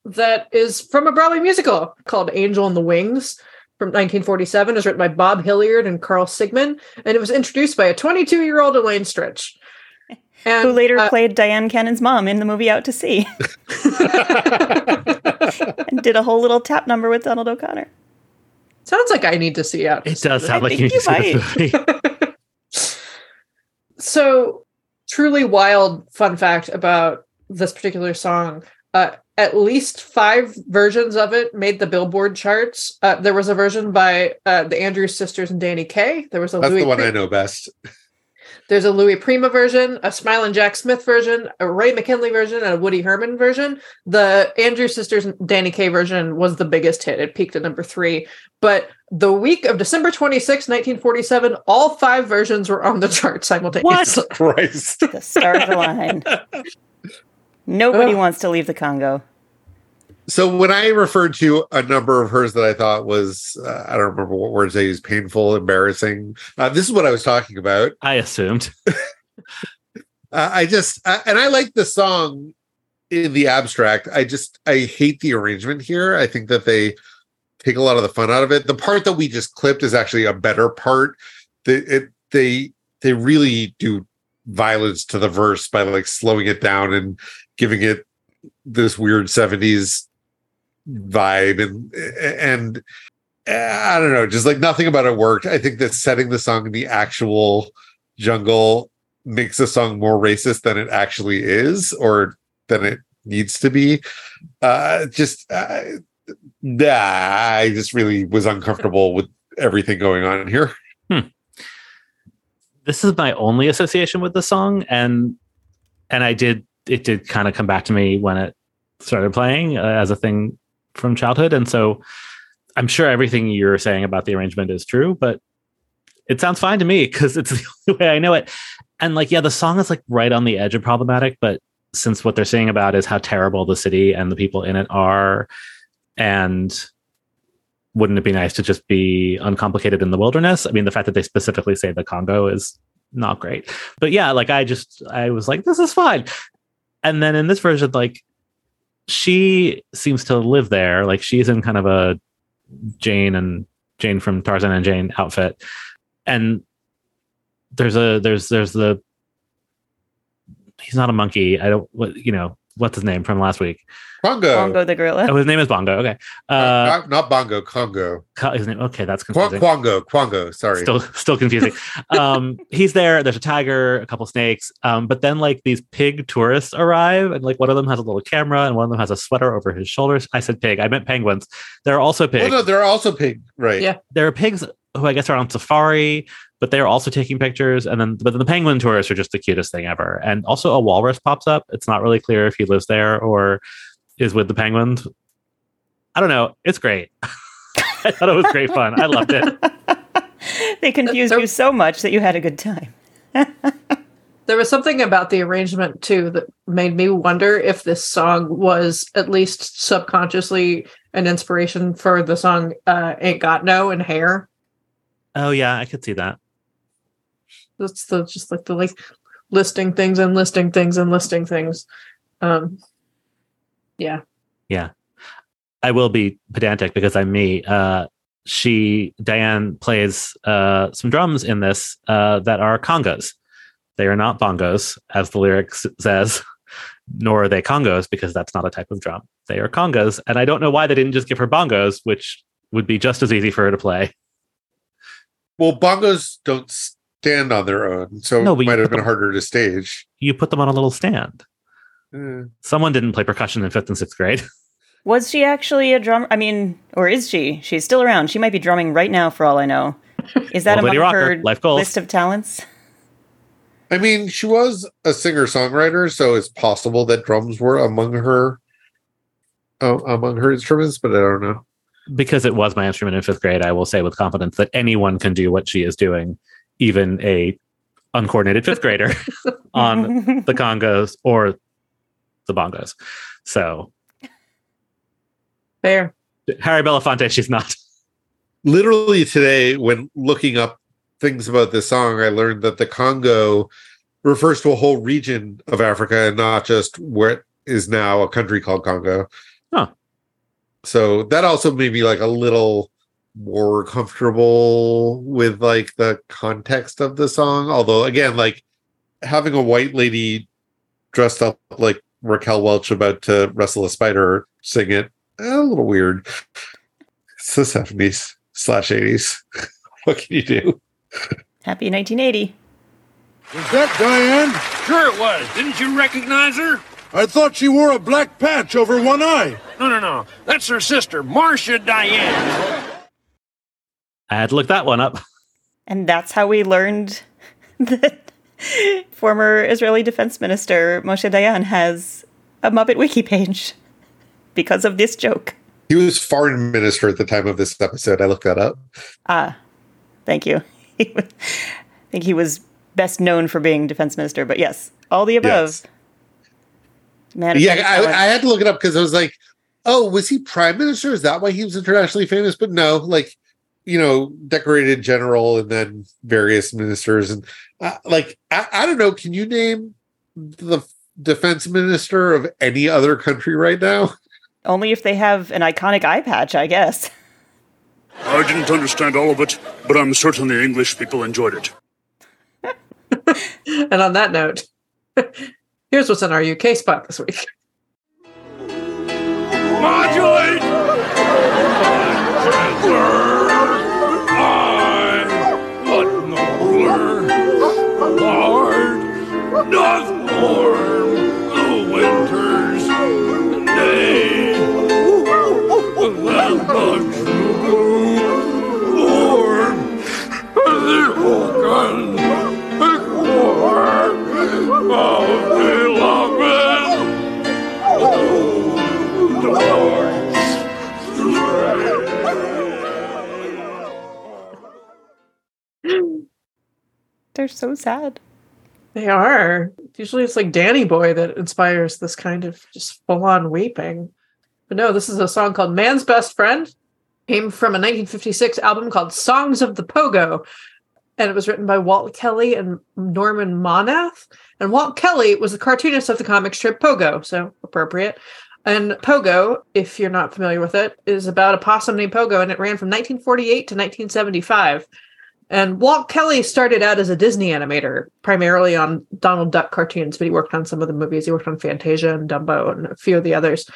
that is from a Broadway musical called Angel in the Wings from 1947. It was written by Bob Hilliard and Carl Sigman, and it was introduced by a 22 year old Elaine Stritch. [LAUGHS] And, Who later uh, played Dyan Cannon's mom in the movie Out to Sea. [LAUGHS] [LAUGHS] and did a whole little tap number with Donald O'Connor. Sounds like I need to see out. It does sound I like you think need to see this movie. so truly wild fun fact about this particular song uh, at least five versions of it made the billboard charts uh, there was a version by uh, the andrews sisters and danny kaye there was a That's louis the one Pri- I know best. there's a louis prima version a Smiling jack smith version a ray mckinley version and a woody herman version the andrews sisters and danny kaye version was the biggest hit it peaked at number three but the week of december 26 1947 all five versions were on the [LAUGHS] chart simultaneously What? Christ. The stars [LAUGHS] aligned. Nobody wants to leave the Congo. So when I referred to a number of hers that I thought was, uh, I don't remember what words I used, painful, embarrassing. Uh, this is what I was talking about. I assumed. [LAUGHS] Uh, I just, uh, and I like the song in the abstract. I just, I hate the arrangement here. I think that they take a lot of the fun out of it. The part that we just clipped is actually a better part. They, it, they, they really do violence to the verse by like slowing it down and giving it this weird 70s vibe and and uh, I don't know, just like nothing about it worked. I think that setting the song in the actual jungle makes the song more racist than it actually is or than it needs to be. Uh just uh, nah, I just really was uncomfortable with everything going on here. this is my only association with the song and and i did it did kind of come back to me when it started playing uh, as a thing from childhood and so i'm sure everything you're saying about the arrangement is true but it sounds fine to me because it's [LAUGHS] the only way i know it and like yeah the song is like right on the edge of problematic but since what they're saying about is how terrible the city and the people in it are and wouldn't it be nice to just be uncomplicated in the wilderness? I mean, the fact that they specifically say the Congo is not great. But yeah, like I just I was like, this is fine. And then in this version, like she seems to live there. Like she's in kind of a Jane and Jane from Tarzan and Jane outfit. And there's a there's there's the he's not a monkey. I don't what you know, what's his name from last week? Bongo. Bongo the gorilla. Oh, his name is Bongo. Okay. Uh, not, not bongo, Congo. His name. Okay, that's Qua- confusing. Quongo, Quongo, sorry. Still, still confusing. um, he's there. There's a tiger, a couple snakes. Um, but then like these pig tourists arrive, and like one of them has a little camera, and one of them has a sweater over his shoulders. I said pig. I meant penguins. There are also Oh pigs. no, they're also pig, right? Yeah. There are pigs who I guess are on safari, but they're also taking pictures. And then, but then the penguin tourists are just the cutest thing ever. And also a walrus pops up. It's not really clear if he lives there or is with the penguins. I don't know. It's great. [LAUGHS] I thought it was great fun. I loved it. [LAUGHS] They confused you so much that you had a good time. [LAUGHS] There was something about the arrangement too that made me wonder if this song was at least subconsciously an inspiration for the song uh, "Ain't Got No" and "Hair." Oh yeah, I could see that. That's the just like the like listing things and listing things and listing things. Um, yeah, Yeah. I will be pedantic because I'm me. Uh, she, Dyan, plays uh, some drums in this uh, that are congas. They are not bongos, as the lyrics says, nor are they congos because that's not a type of drum. They are congas. And I don't know why they didn't just give her bongos, which would be just as easy for her to play. Well, bongos don't stand on their own, so No, it might have been them- harder to stage. You put them on a little stand. Eh. Someone didn't play percussion in fifth and sixth grade. [LAUGHS] Was she actually a drummer? I mean, or is she? She's still around. She might be drumming right now, for all I know. Is that Old Lady among Rocker, her life goals. list of talents? I mean, she was a singer songwriter, so it's possible that drums were among her uh, among her instruments, but I don't know. because it was my instrument in fifth grade, I will say with confidence that anyone can do what she is doing, even a uncoordinated fifth grader [LAUGHS] on the congos or the bongos. So fair. Harry Belafonte, she's not. Literally today, when looking up things about this song, I learned that the Congo refers to a whole region of Africa and not just what is now a country called Congo. Huh. So that also made me like a little more comfortable with like the context of the song. Although again, like having a white lady dressed up like Raquel Welch about to wrestle a spider sing it, eh, a little weird. It's the 70s slash 80s. [LAUGHS] what can you do? Happy 1980. Was that Dyan? Sure it was. Didn't you recognize her? I thought she wore a black patch over one eye. No, no, no. That's her sister, Moshe Dayan. I had to look that one up. And that's how we learned [LAUGHS] that former Israeli defense minister Moshe Dayan has a Muppet Wiki page [LAUGHS] because of this joke. He was foreign minister at the time of this episode. I looked that up. Ah, thank you. [LAUGHS] Was- I think he was best known for being defense minister, but yes, all the above. Yes. Man, yeah, I, I had to look it up because I was like, oh, was he prime minister? Is that why he was internationally famous? But no, like, you know, decorated general and then various ministers. And uh, like, I, I don't know, can you name the defense minister of any other country right now? [LAUGHS] only if they have an iconic eye patch, I guess. I didn't understand all of it, but I'm certain the English people enjoyed it. [LAUGHS] And on that note, [LAUGHS] here's what's in our UK spot this week. Modulate! Doth warm the winter's day. The true warm the organ, core of beloved. They're so sad. They are. Usually it's like Danny Boy that inspires this kind of just full on weeping. But no, this is a song called Man's Best Friend. Came from a 1956 album called Songs of the Pogo. And it was written by Walt Kelly and Norman Monath. And Walt Kelly was the cartoonist of the comic strip Pogo, so appropriate. And Pogo, if you're not familiar with it, is about a possum named Pogo, and it ran from 1948 to 1975. And Walt Kelly started out as a Disney animator, primarily on Donald Duck cartoons, but he worked on some of the movies. He worked on Fantasia and Dumbo and a few of the others.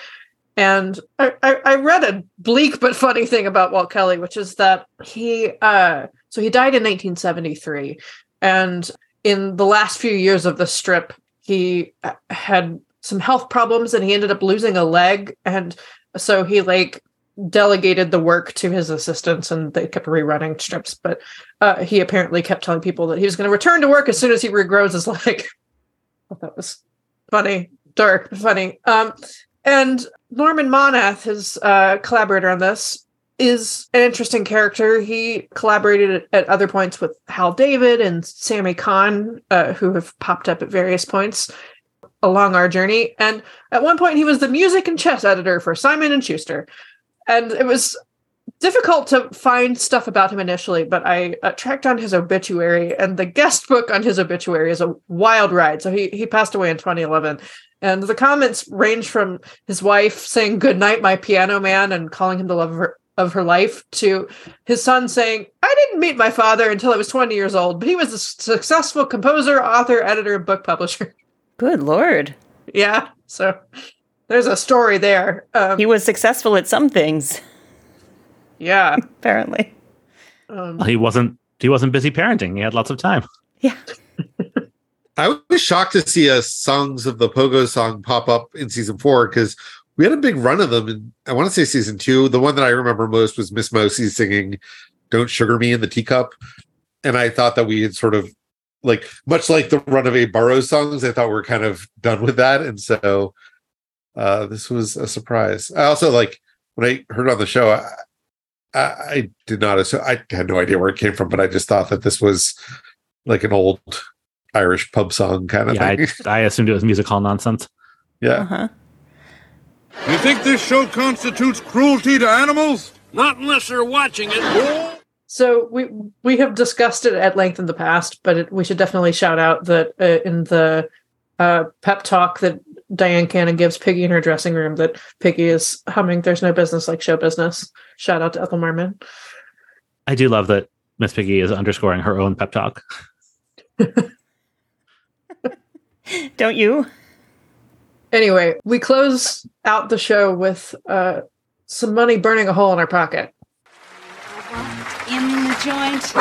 And I, I, I read a bleak but funny thing about Walt Kelly, which is that he uh so he died in 1973. And in the last few years of the strip, he uh, had some health problems and he ended up losing a leg. And so he like delegated the work to his assistants and they kept rerunning strips. But uh, he apparently kept telling people that he was going to return to work as soon as he regrows his [LAUGHS] leg. That was funny, dark, but funny. Um, and Norman Monath, his uh, collaborator on this, is an interesting character. He collaborated at, at other points with Hal David and Sammy Cahn, uh, who have popped up at various points along our journey. And at one point, he was the music and chess editor for Simon and Schuster. And it was difficult to find stuff about him initially, but I uh, tracked down his obituary, and the guest book on his obituary is a wild ride. So he he passed away in 2011, and the comments range from his wife saying "Good night, my piano man" and calling him the love of her of her life to his son saying, "I didn't meet my father until I was 20 years old, but he was a successful composer, author, editor, and book publisher." Good lord. Yeah, so there's a story there. Um, He was successful at some things, yeah. [LAUGHS] apparently. Um, He wasn't. He wasn't busy parenting. He had lots of time. Yeah. [LAUGHS] I was shocked to see a Songs of the Pogo song pop up in season four because we had a big run of them. And I want to say season two. The one that I remember most was Miss Mosey singing Don't Sugar Me in the Teacup. And I thought that we had sort of like, much like the run of Abe Burrows songs, I thought we are kind of done with that. And so uh, this was a surprise. I also like when I heard on the show, I, I, I did not assume, I had no idea where it came from, but I just thought that this was like an old Irish pub song kind of Yeah, thing. I, [LAUGHS] I assumed it was music hall nonsense. yeah. Uh-huh. You think this show constitutes cruelty to animals? Not unless they're watching it. So we we have discussed it at length in the past, but it, we should definitely shout out that uh, in the uh, pep talk that Dyan Cannon gives Piggy in her dressing room, that Piggy is humming "There's no business like show business." Shout out to Ethel Merman. I do love that Miss Piggy is underscoring her own pep talk. [LAUGHS] Don't you? Anyway, we close out the show with uh, some money burning a hole in our pocket. Joint.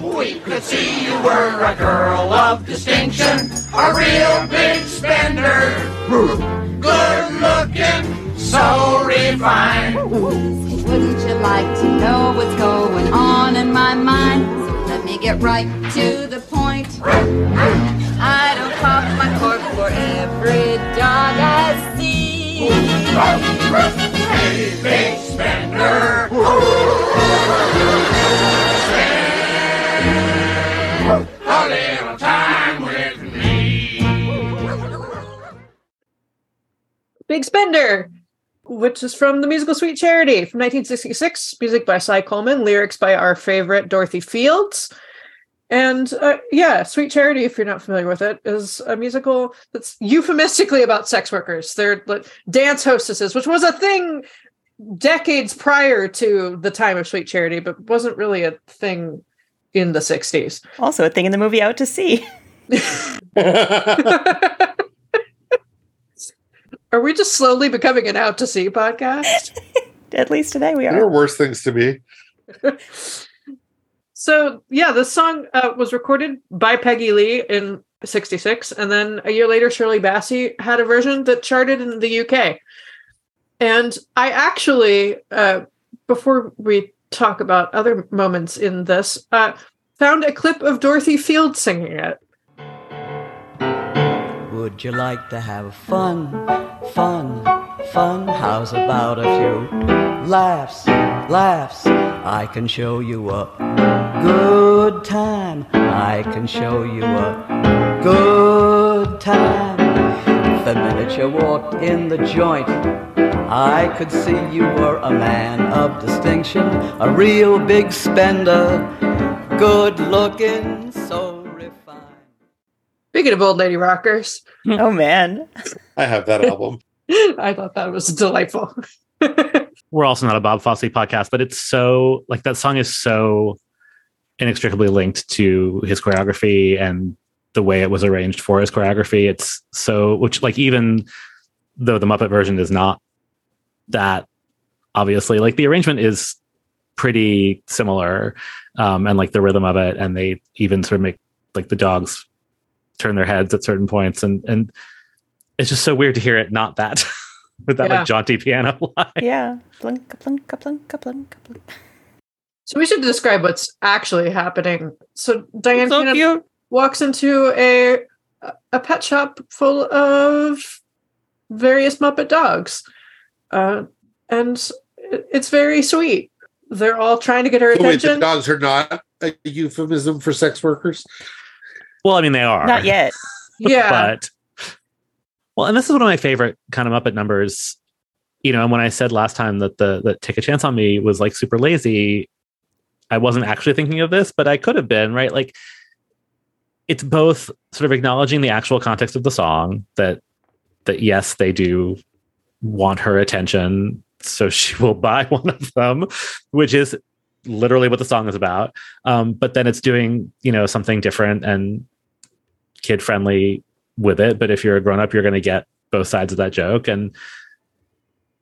We could see you were a girl of distinction, a real big spender. Good looking, so refined. Wouldn't you like to know what's going on in my mind? So let me get right to the point. I don't pop my cork for every dog I see. Hey, big spender. Big Spender, which is from the musical Sweet Charity from 1966. Music by Cy Coleman, lyrics by our favorite Dorothy Fields. And uh, yeah, Sweet Charity, if you're not familiar with it, is a musical that's euphemistically about sex workers. They're like dance hostesses, which was a thing decades prior to the time of Sweet Charity, but wasn't really a thing in the 60s. Also, a thing in the movie Out to Sea. [LAUGHS] [LAUGHS] [LAUGHS] Are we just slowly becoming an out to sea podcast? [LAUGHS] At least today we are. There are are. worse things to be. [LAUGHS] So yeah, this song uh, was recorded by Peggy Lee in '66, and then a year later, Shirley Bassey had a version that charted in the UK. And I actually, uh, before we talk about other moments in this, uh, found a clip of Dorothy Field singing it. Would you like to have fun, fun, fun? How's about a few laughs, laughs? I can show you a good time. I can show you a good time. The minute you walked in the joint, I could see you were a man of distinction, a real big spender, good looking, so. Speaking of old lady rockers, oh man, I have that album. [LAUGHS] I thought that was delightful. [LAUGHS] We're also not a Bob Fosse podcast, but it's so like that song is so inextricably linked to his choreography and the way it was arranged for his choreography. It's so which like even though the Muppet version is not that obviously like the arrangement is pretty similar um and like the rhythm of it and they even sort of make like the dogs turn their heads at certain points and and it's just so weird to hear it not that [LAUGHS] with that Yeah. like jaunty piano [LAUGHS] line. Yeah. Plunk, plunk, plunk, plunk, plunk. So we should describe what's actually happening. So Dyan So Cannon cute. walks into a a pet shop full of various Muppet dogs, uh, and it's very sweet. They're all trying to get her So wait, the attention. dogs are not a euphemism for sex workers? Well, I mean, they are. Not yet. [LAUGHS] Yeah. but well, and this is one of my favorite kind of Muppet numbers. You know, and when I said last time that the that Take a Chance on Me was like super lazy, I wasn't actually thinking of this, but I could have been, right? Like it's both sort of acknowledging the actual context of the song that that yes, they do want her attention, so [LAUGHS] she will buy [LAUGHS] one of them, which is literally what the song is about. Um, but then it's doing, you know, something different and kid friendly with it. But if you're a grown up, you're going to get both sides of that joke. And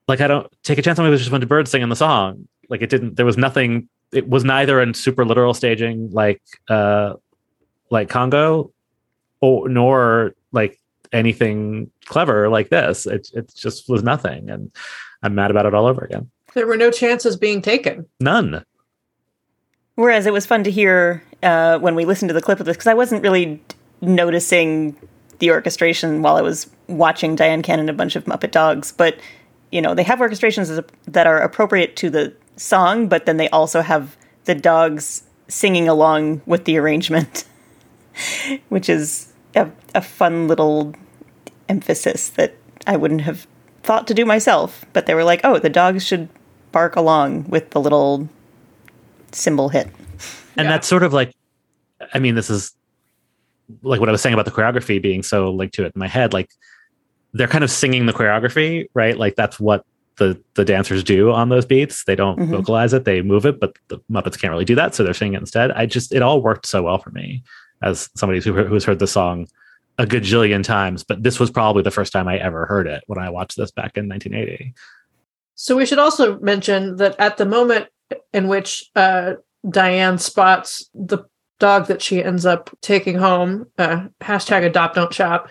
like, I don't take a chance on me. It was just a bunch of birds singing the song. Like it didn't, there was nothing, it was neither in super literal staging like, uh, like Congo or, nor like anything clever like this. It, it just was nothing. And I'm mad about it all over again. There were no chances being taken. None. Whereas it was fun to hear uh, when we listened to the clip of this because I wasn't really noticing the orchestration while I was watching Dyan Cannon and a bunch of Muppet Dogs. But you know, they have orchestrations that are appropriate to the song, but then they also have the dogs singing along with the arrangement, [LAUGHS] which is a, a fun little emphasis that I wouldn't have thought to do myself. But they were like, "Oh, the dogs should bark along with the little cymbal hit. and that's sort of like i mean this is like what i was saying about the choreography being so linked to it in my head like they're kind of singing the choreography right? Like that's what the the dancers do on those beats. They don't Mhm. vocalize it they move it but the muppets can't really do that so they're singing it instead. I just it all worked so well for me as somebody who, who's heard the song a gajillion times but this was probably the first time i ever heard it when i watched this back in 1980 So we should also mention that at the moment in which uh, Dyan spots the dog that she ends up taking home, uh, hashtag adopt don't shop,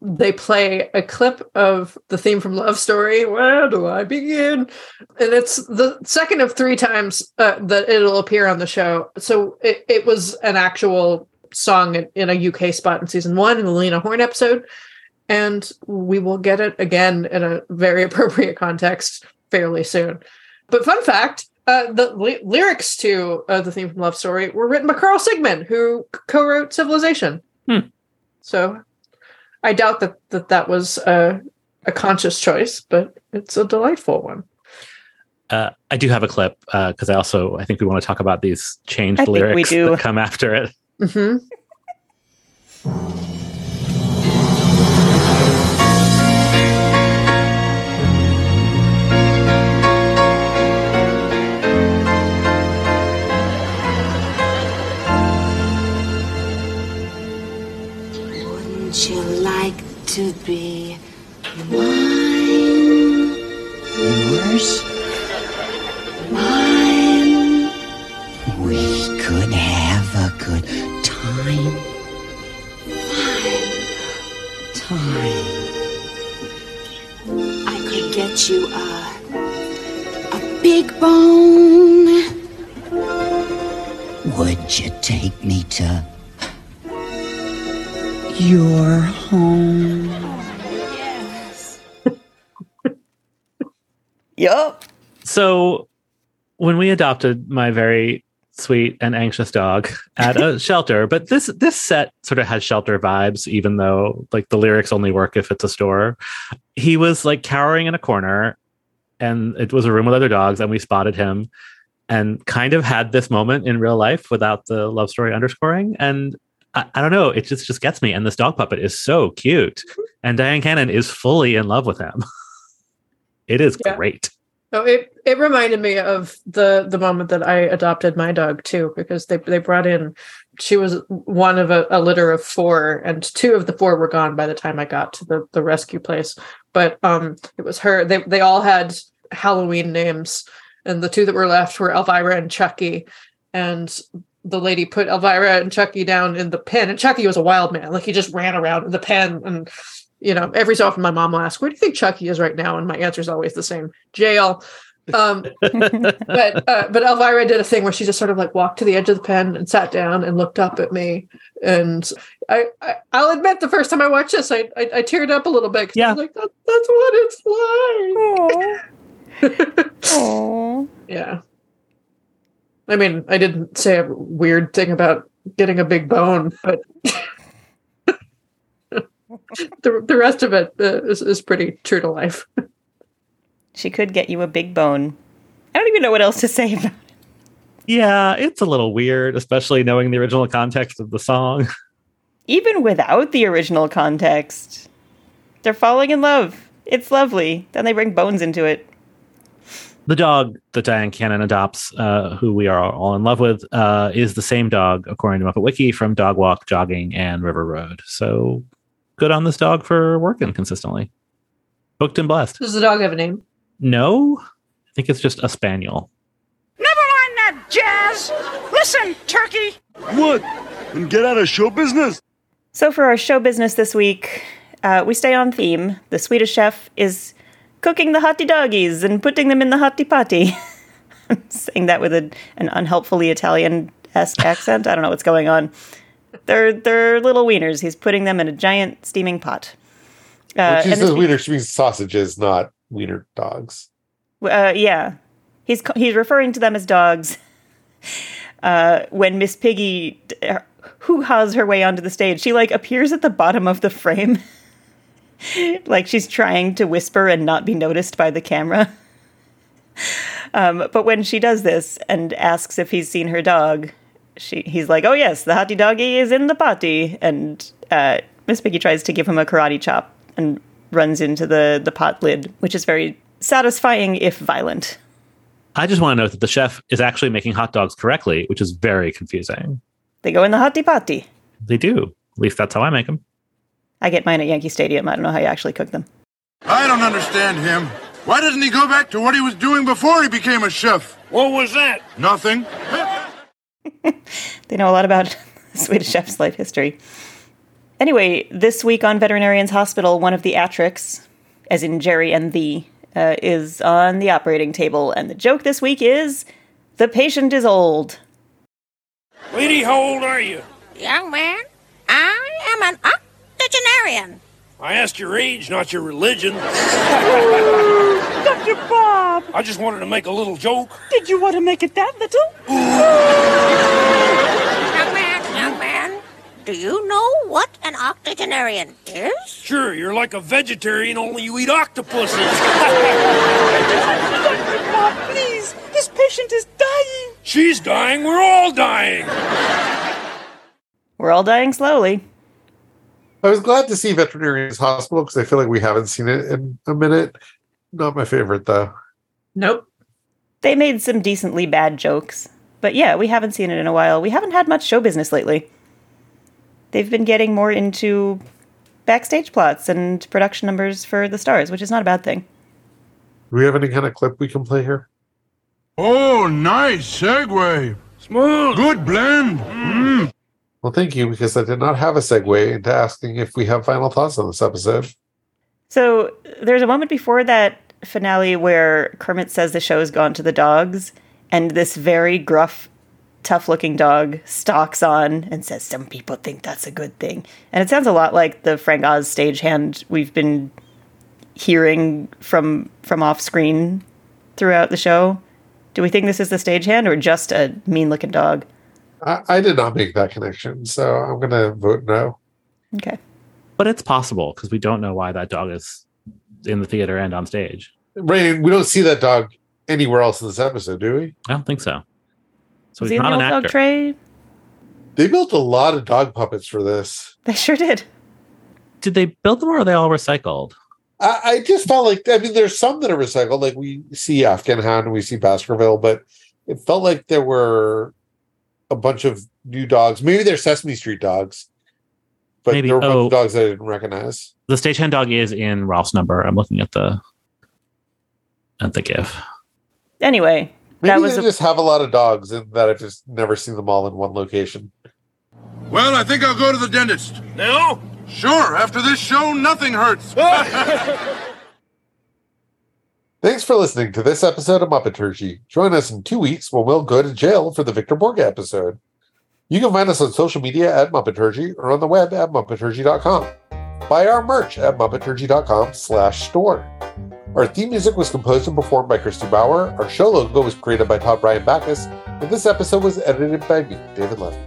they play a clip of the theme from Love Story. Where do I begin? And it's the second of three times uh, that it'll appear on the show. So it, it was an actual song in, in a UK spot in season one in the Lena Horne episode. And we will get it again in a very [LAUGHS] appropriate context fairly soon. But fun fact uh, the ly- lyrics to uh, the theme from Love Story were written by Carl Sigman, who co wrote Civilization. Hmm. So I doubt that that, that was uh, a conscious choice, but it's a delightful one. Uh, I do have a clip because I also I think we want to talk about these changed I think we lyrics do. that come after it. hmm [LAUGHS] to be mine? Yours? So when we adopted my very sweet and anxious dog at a [LAUGHS] shelter, but this this set sort of has shelter vibes, even though like the lyrics only work if it's a store. He was like cowering in a corner, and it was a room with other dogs, and we spotted him and kind of had this moment in real life without the love story underscoring. And I, I don't know, it just just gets me. And this dog puppet is so cute. Mm-hmm. And Dyan Cannon is fully in love with him. [LAUGHS] it is Yeah. great. No, it it reminded me of the the moment that I adopted my dog too, because they they brought in she was one of a, a litter of four, and two of the four were gone by the time I got to the the rescue place. But um, it was her. They they all had Halloween names, and the two that were left were Elvira and Chucky, and the lady put Elvira and Chucky down in the pen, and Chucky was a wild man, like he just ran around in the pen and you know, every so often my mom will ask, where do you think Chucky is right now? And my answer is always the same, jail. Um, [LAUGHS] but uh, but Elvira did a thing where she just sort of like walked to the edge of the pen and sat down and looked up at me. And I, I I'll admit the first time I watched this, I I, I teared up a little bit. Yeah. was like that, that's what it's like. Oh. [LAUGHS] yeah. I mean, I didn't say a weird thing about getting a big bone, but [LAUGHS] [LAUGHS] the the rest of it uh, is, is pretty true to life. [LAUGHS] She could get you a big bone. I don't even know what else to say about it. Yeah, it's a little weird, especially knowing the original context of the song. [LAUGHS] Even without the original context, they're falling in love. It's lovely. Then they bring bones into it. The dog that Dyan Cannon adopts, uh, who we are all in love with, uh, is the same dog, according to Muppet Wiki, from Dog Walk, Jogging, and River Road. So good on this dog for working consistently. Booked and blessed. Does the dog have a name? No, I think it's just a spaniel. Never mind that jazz. Listen, Turkey. What? And get out of show business? So, for our show business this week, uh, we stay on theme. The Swedish chef is cooking the hottie doggies and putting them in the hottie potty. [LAUGHS] I'm saying that with a, an unhelpfully Italian esque accent. I don't know what's going on. They're they're little wieners. He's putting them in a giant steaming pot. Uh, and is this- the means sausages, not wiener dogs. Uh, yeah, he's he's referring to them as dogs. [LAUGHS] Uh, when Miss Piggy who has her way onto the stage, she like appears at the bottom of the frame, [LAUGHS] like she's trying to whisper and not be noticed by the camera. [LAUGHS] Um, but when she does this and asks if he's seen her dog, she he's like, "Oh yes, the hottie doggy is in the potty," and uh, Miss Piggy tries to give him a karate chop and runs into the the pot lid, which is very satisfying if violent. I just want to note that the chef is actually making hot dogs correctly, which is very confusing. They go in the hottie potty. They do. At least that's how I make them. I get mine at Yankee Stadium. I don't know how you actually cook them. I don't understand him. Why doesn't he go back to what he was doing before he became a chef? What was that? Nothing. [LAUGHS] They know a lot about [LAUGHS] Swedish chef's life history. Anyway, this week on Veterinarians Hospital, one of the Atrix, as in Jerry and the, uh, is on the operating table, and the joke this week is the patient is old. Lady, how old are you? Young man, I am an octogenarian. I asked your age, not your religion. [LAUGHS] Dr. Bob, I just wanted to make a little joke. did you want to make it that little? Young man, young man, do you know what an octogenarian is? Sure, you're like a vegetarian, only you eat octopuses. [LAUGHS] Dr. Bob, please, this patient is dying. She's dying, we're all dying. We're all dying slowly. I was glad to see Veterinarians Hospital because I feel like we haven't seen it in a minute. Not my favorite though. Nope. They made some decently bad jokes. But yeah, we haven't seen it in a while. We haven't had much show business lately. They've been getting more into backstage plots and production numbers for the stars, which is not a bad thing. Do we have any kind of clip we can play here? Oh, nice segue. Smooth. Good blend. Mm. Well, thank you because I did not have a segue into asking if we have final thoughts on this episode. So there's a moment before that finale where Kermit says the show's gone to the dogs, and this very gruff, tough looking dog stalks on and says, Some people think that's a good thing. And it sounds a lot like the Frank Oz stagehand we've been hearing from from off screen throughout the show. Do we think this is the stagehand or just a mean looking dog? I, I did not make that connection, so I'm going to vote no. Okay. But it's possible because we don't know why that dog is in the theater and on stage. Right, we don't see that dog anywhere else in this episode, do we? I don't think so. So Is he's he in not the an dog actor. tray? They built a lot of dog puppets for this. They sure did. Did they build them or are they all recycled? I, I just felt like I mean, there's some that are recycled, like we see Afghan Hound and we see Baskerville, but it felt like there were a bunch of new dogs. Maybe they're Sesame Street dogs, but Maybe. there were a bunch Oh. of dogs that I didn't recognize. The stagehand dog is in Ralph's number. I'm looking at the at the GIF. Anyway, Maybe that was they a- just have a lot of dogs and that I've just never seen them all in one location. Well, I think I'll go to the dentist. Now? Sure, after this show, nothing hurts. [LAUGHS] Thanks for listening to this episode of Muppeturgy. Join us in two weeks when we'll go to jail for the Victor Borge episode. You can find us on social media at Muppeturgy or on the web at Muppeturgy.com. Buy our merch at Muppeturgy.com slash store. Our theme music was composed and performed by Christy Bauer. Our show logo was created by Todd Brian Backus. And this episode was edited by me, David Levy.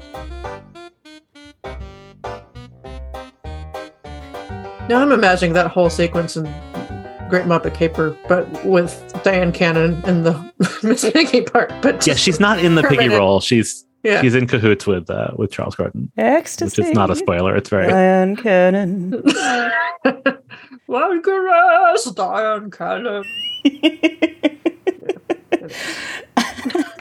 Now I'm imagining that whole sequence in Great Muppet Caper, but with Dyan Cannon in the [LAUGHS] Miss Piggy part. But Yeah, she's not in the piggy role. She's Yeah. she's in cahoots with uh, with Charles Grodin, Ecstasy. which is not a spoiler. It's very Dyan Cannon. [LAUGHS] One caress, Dyan Cannon. [LAUGHS]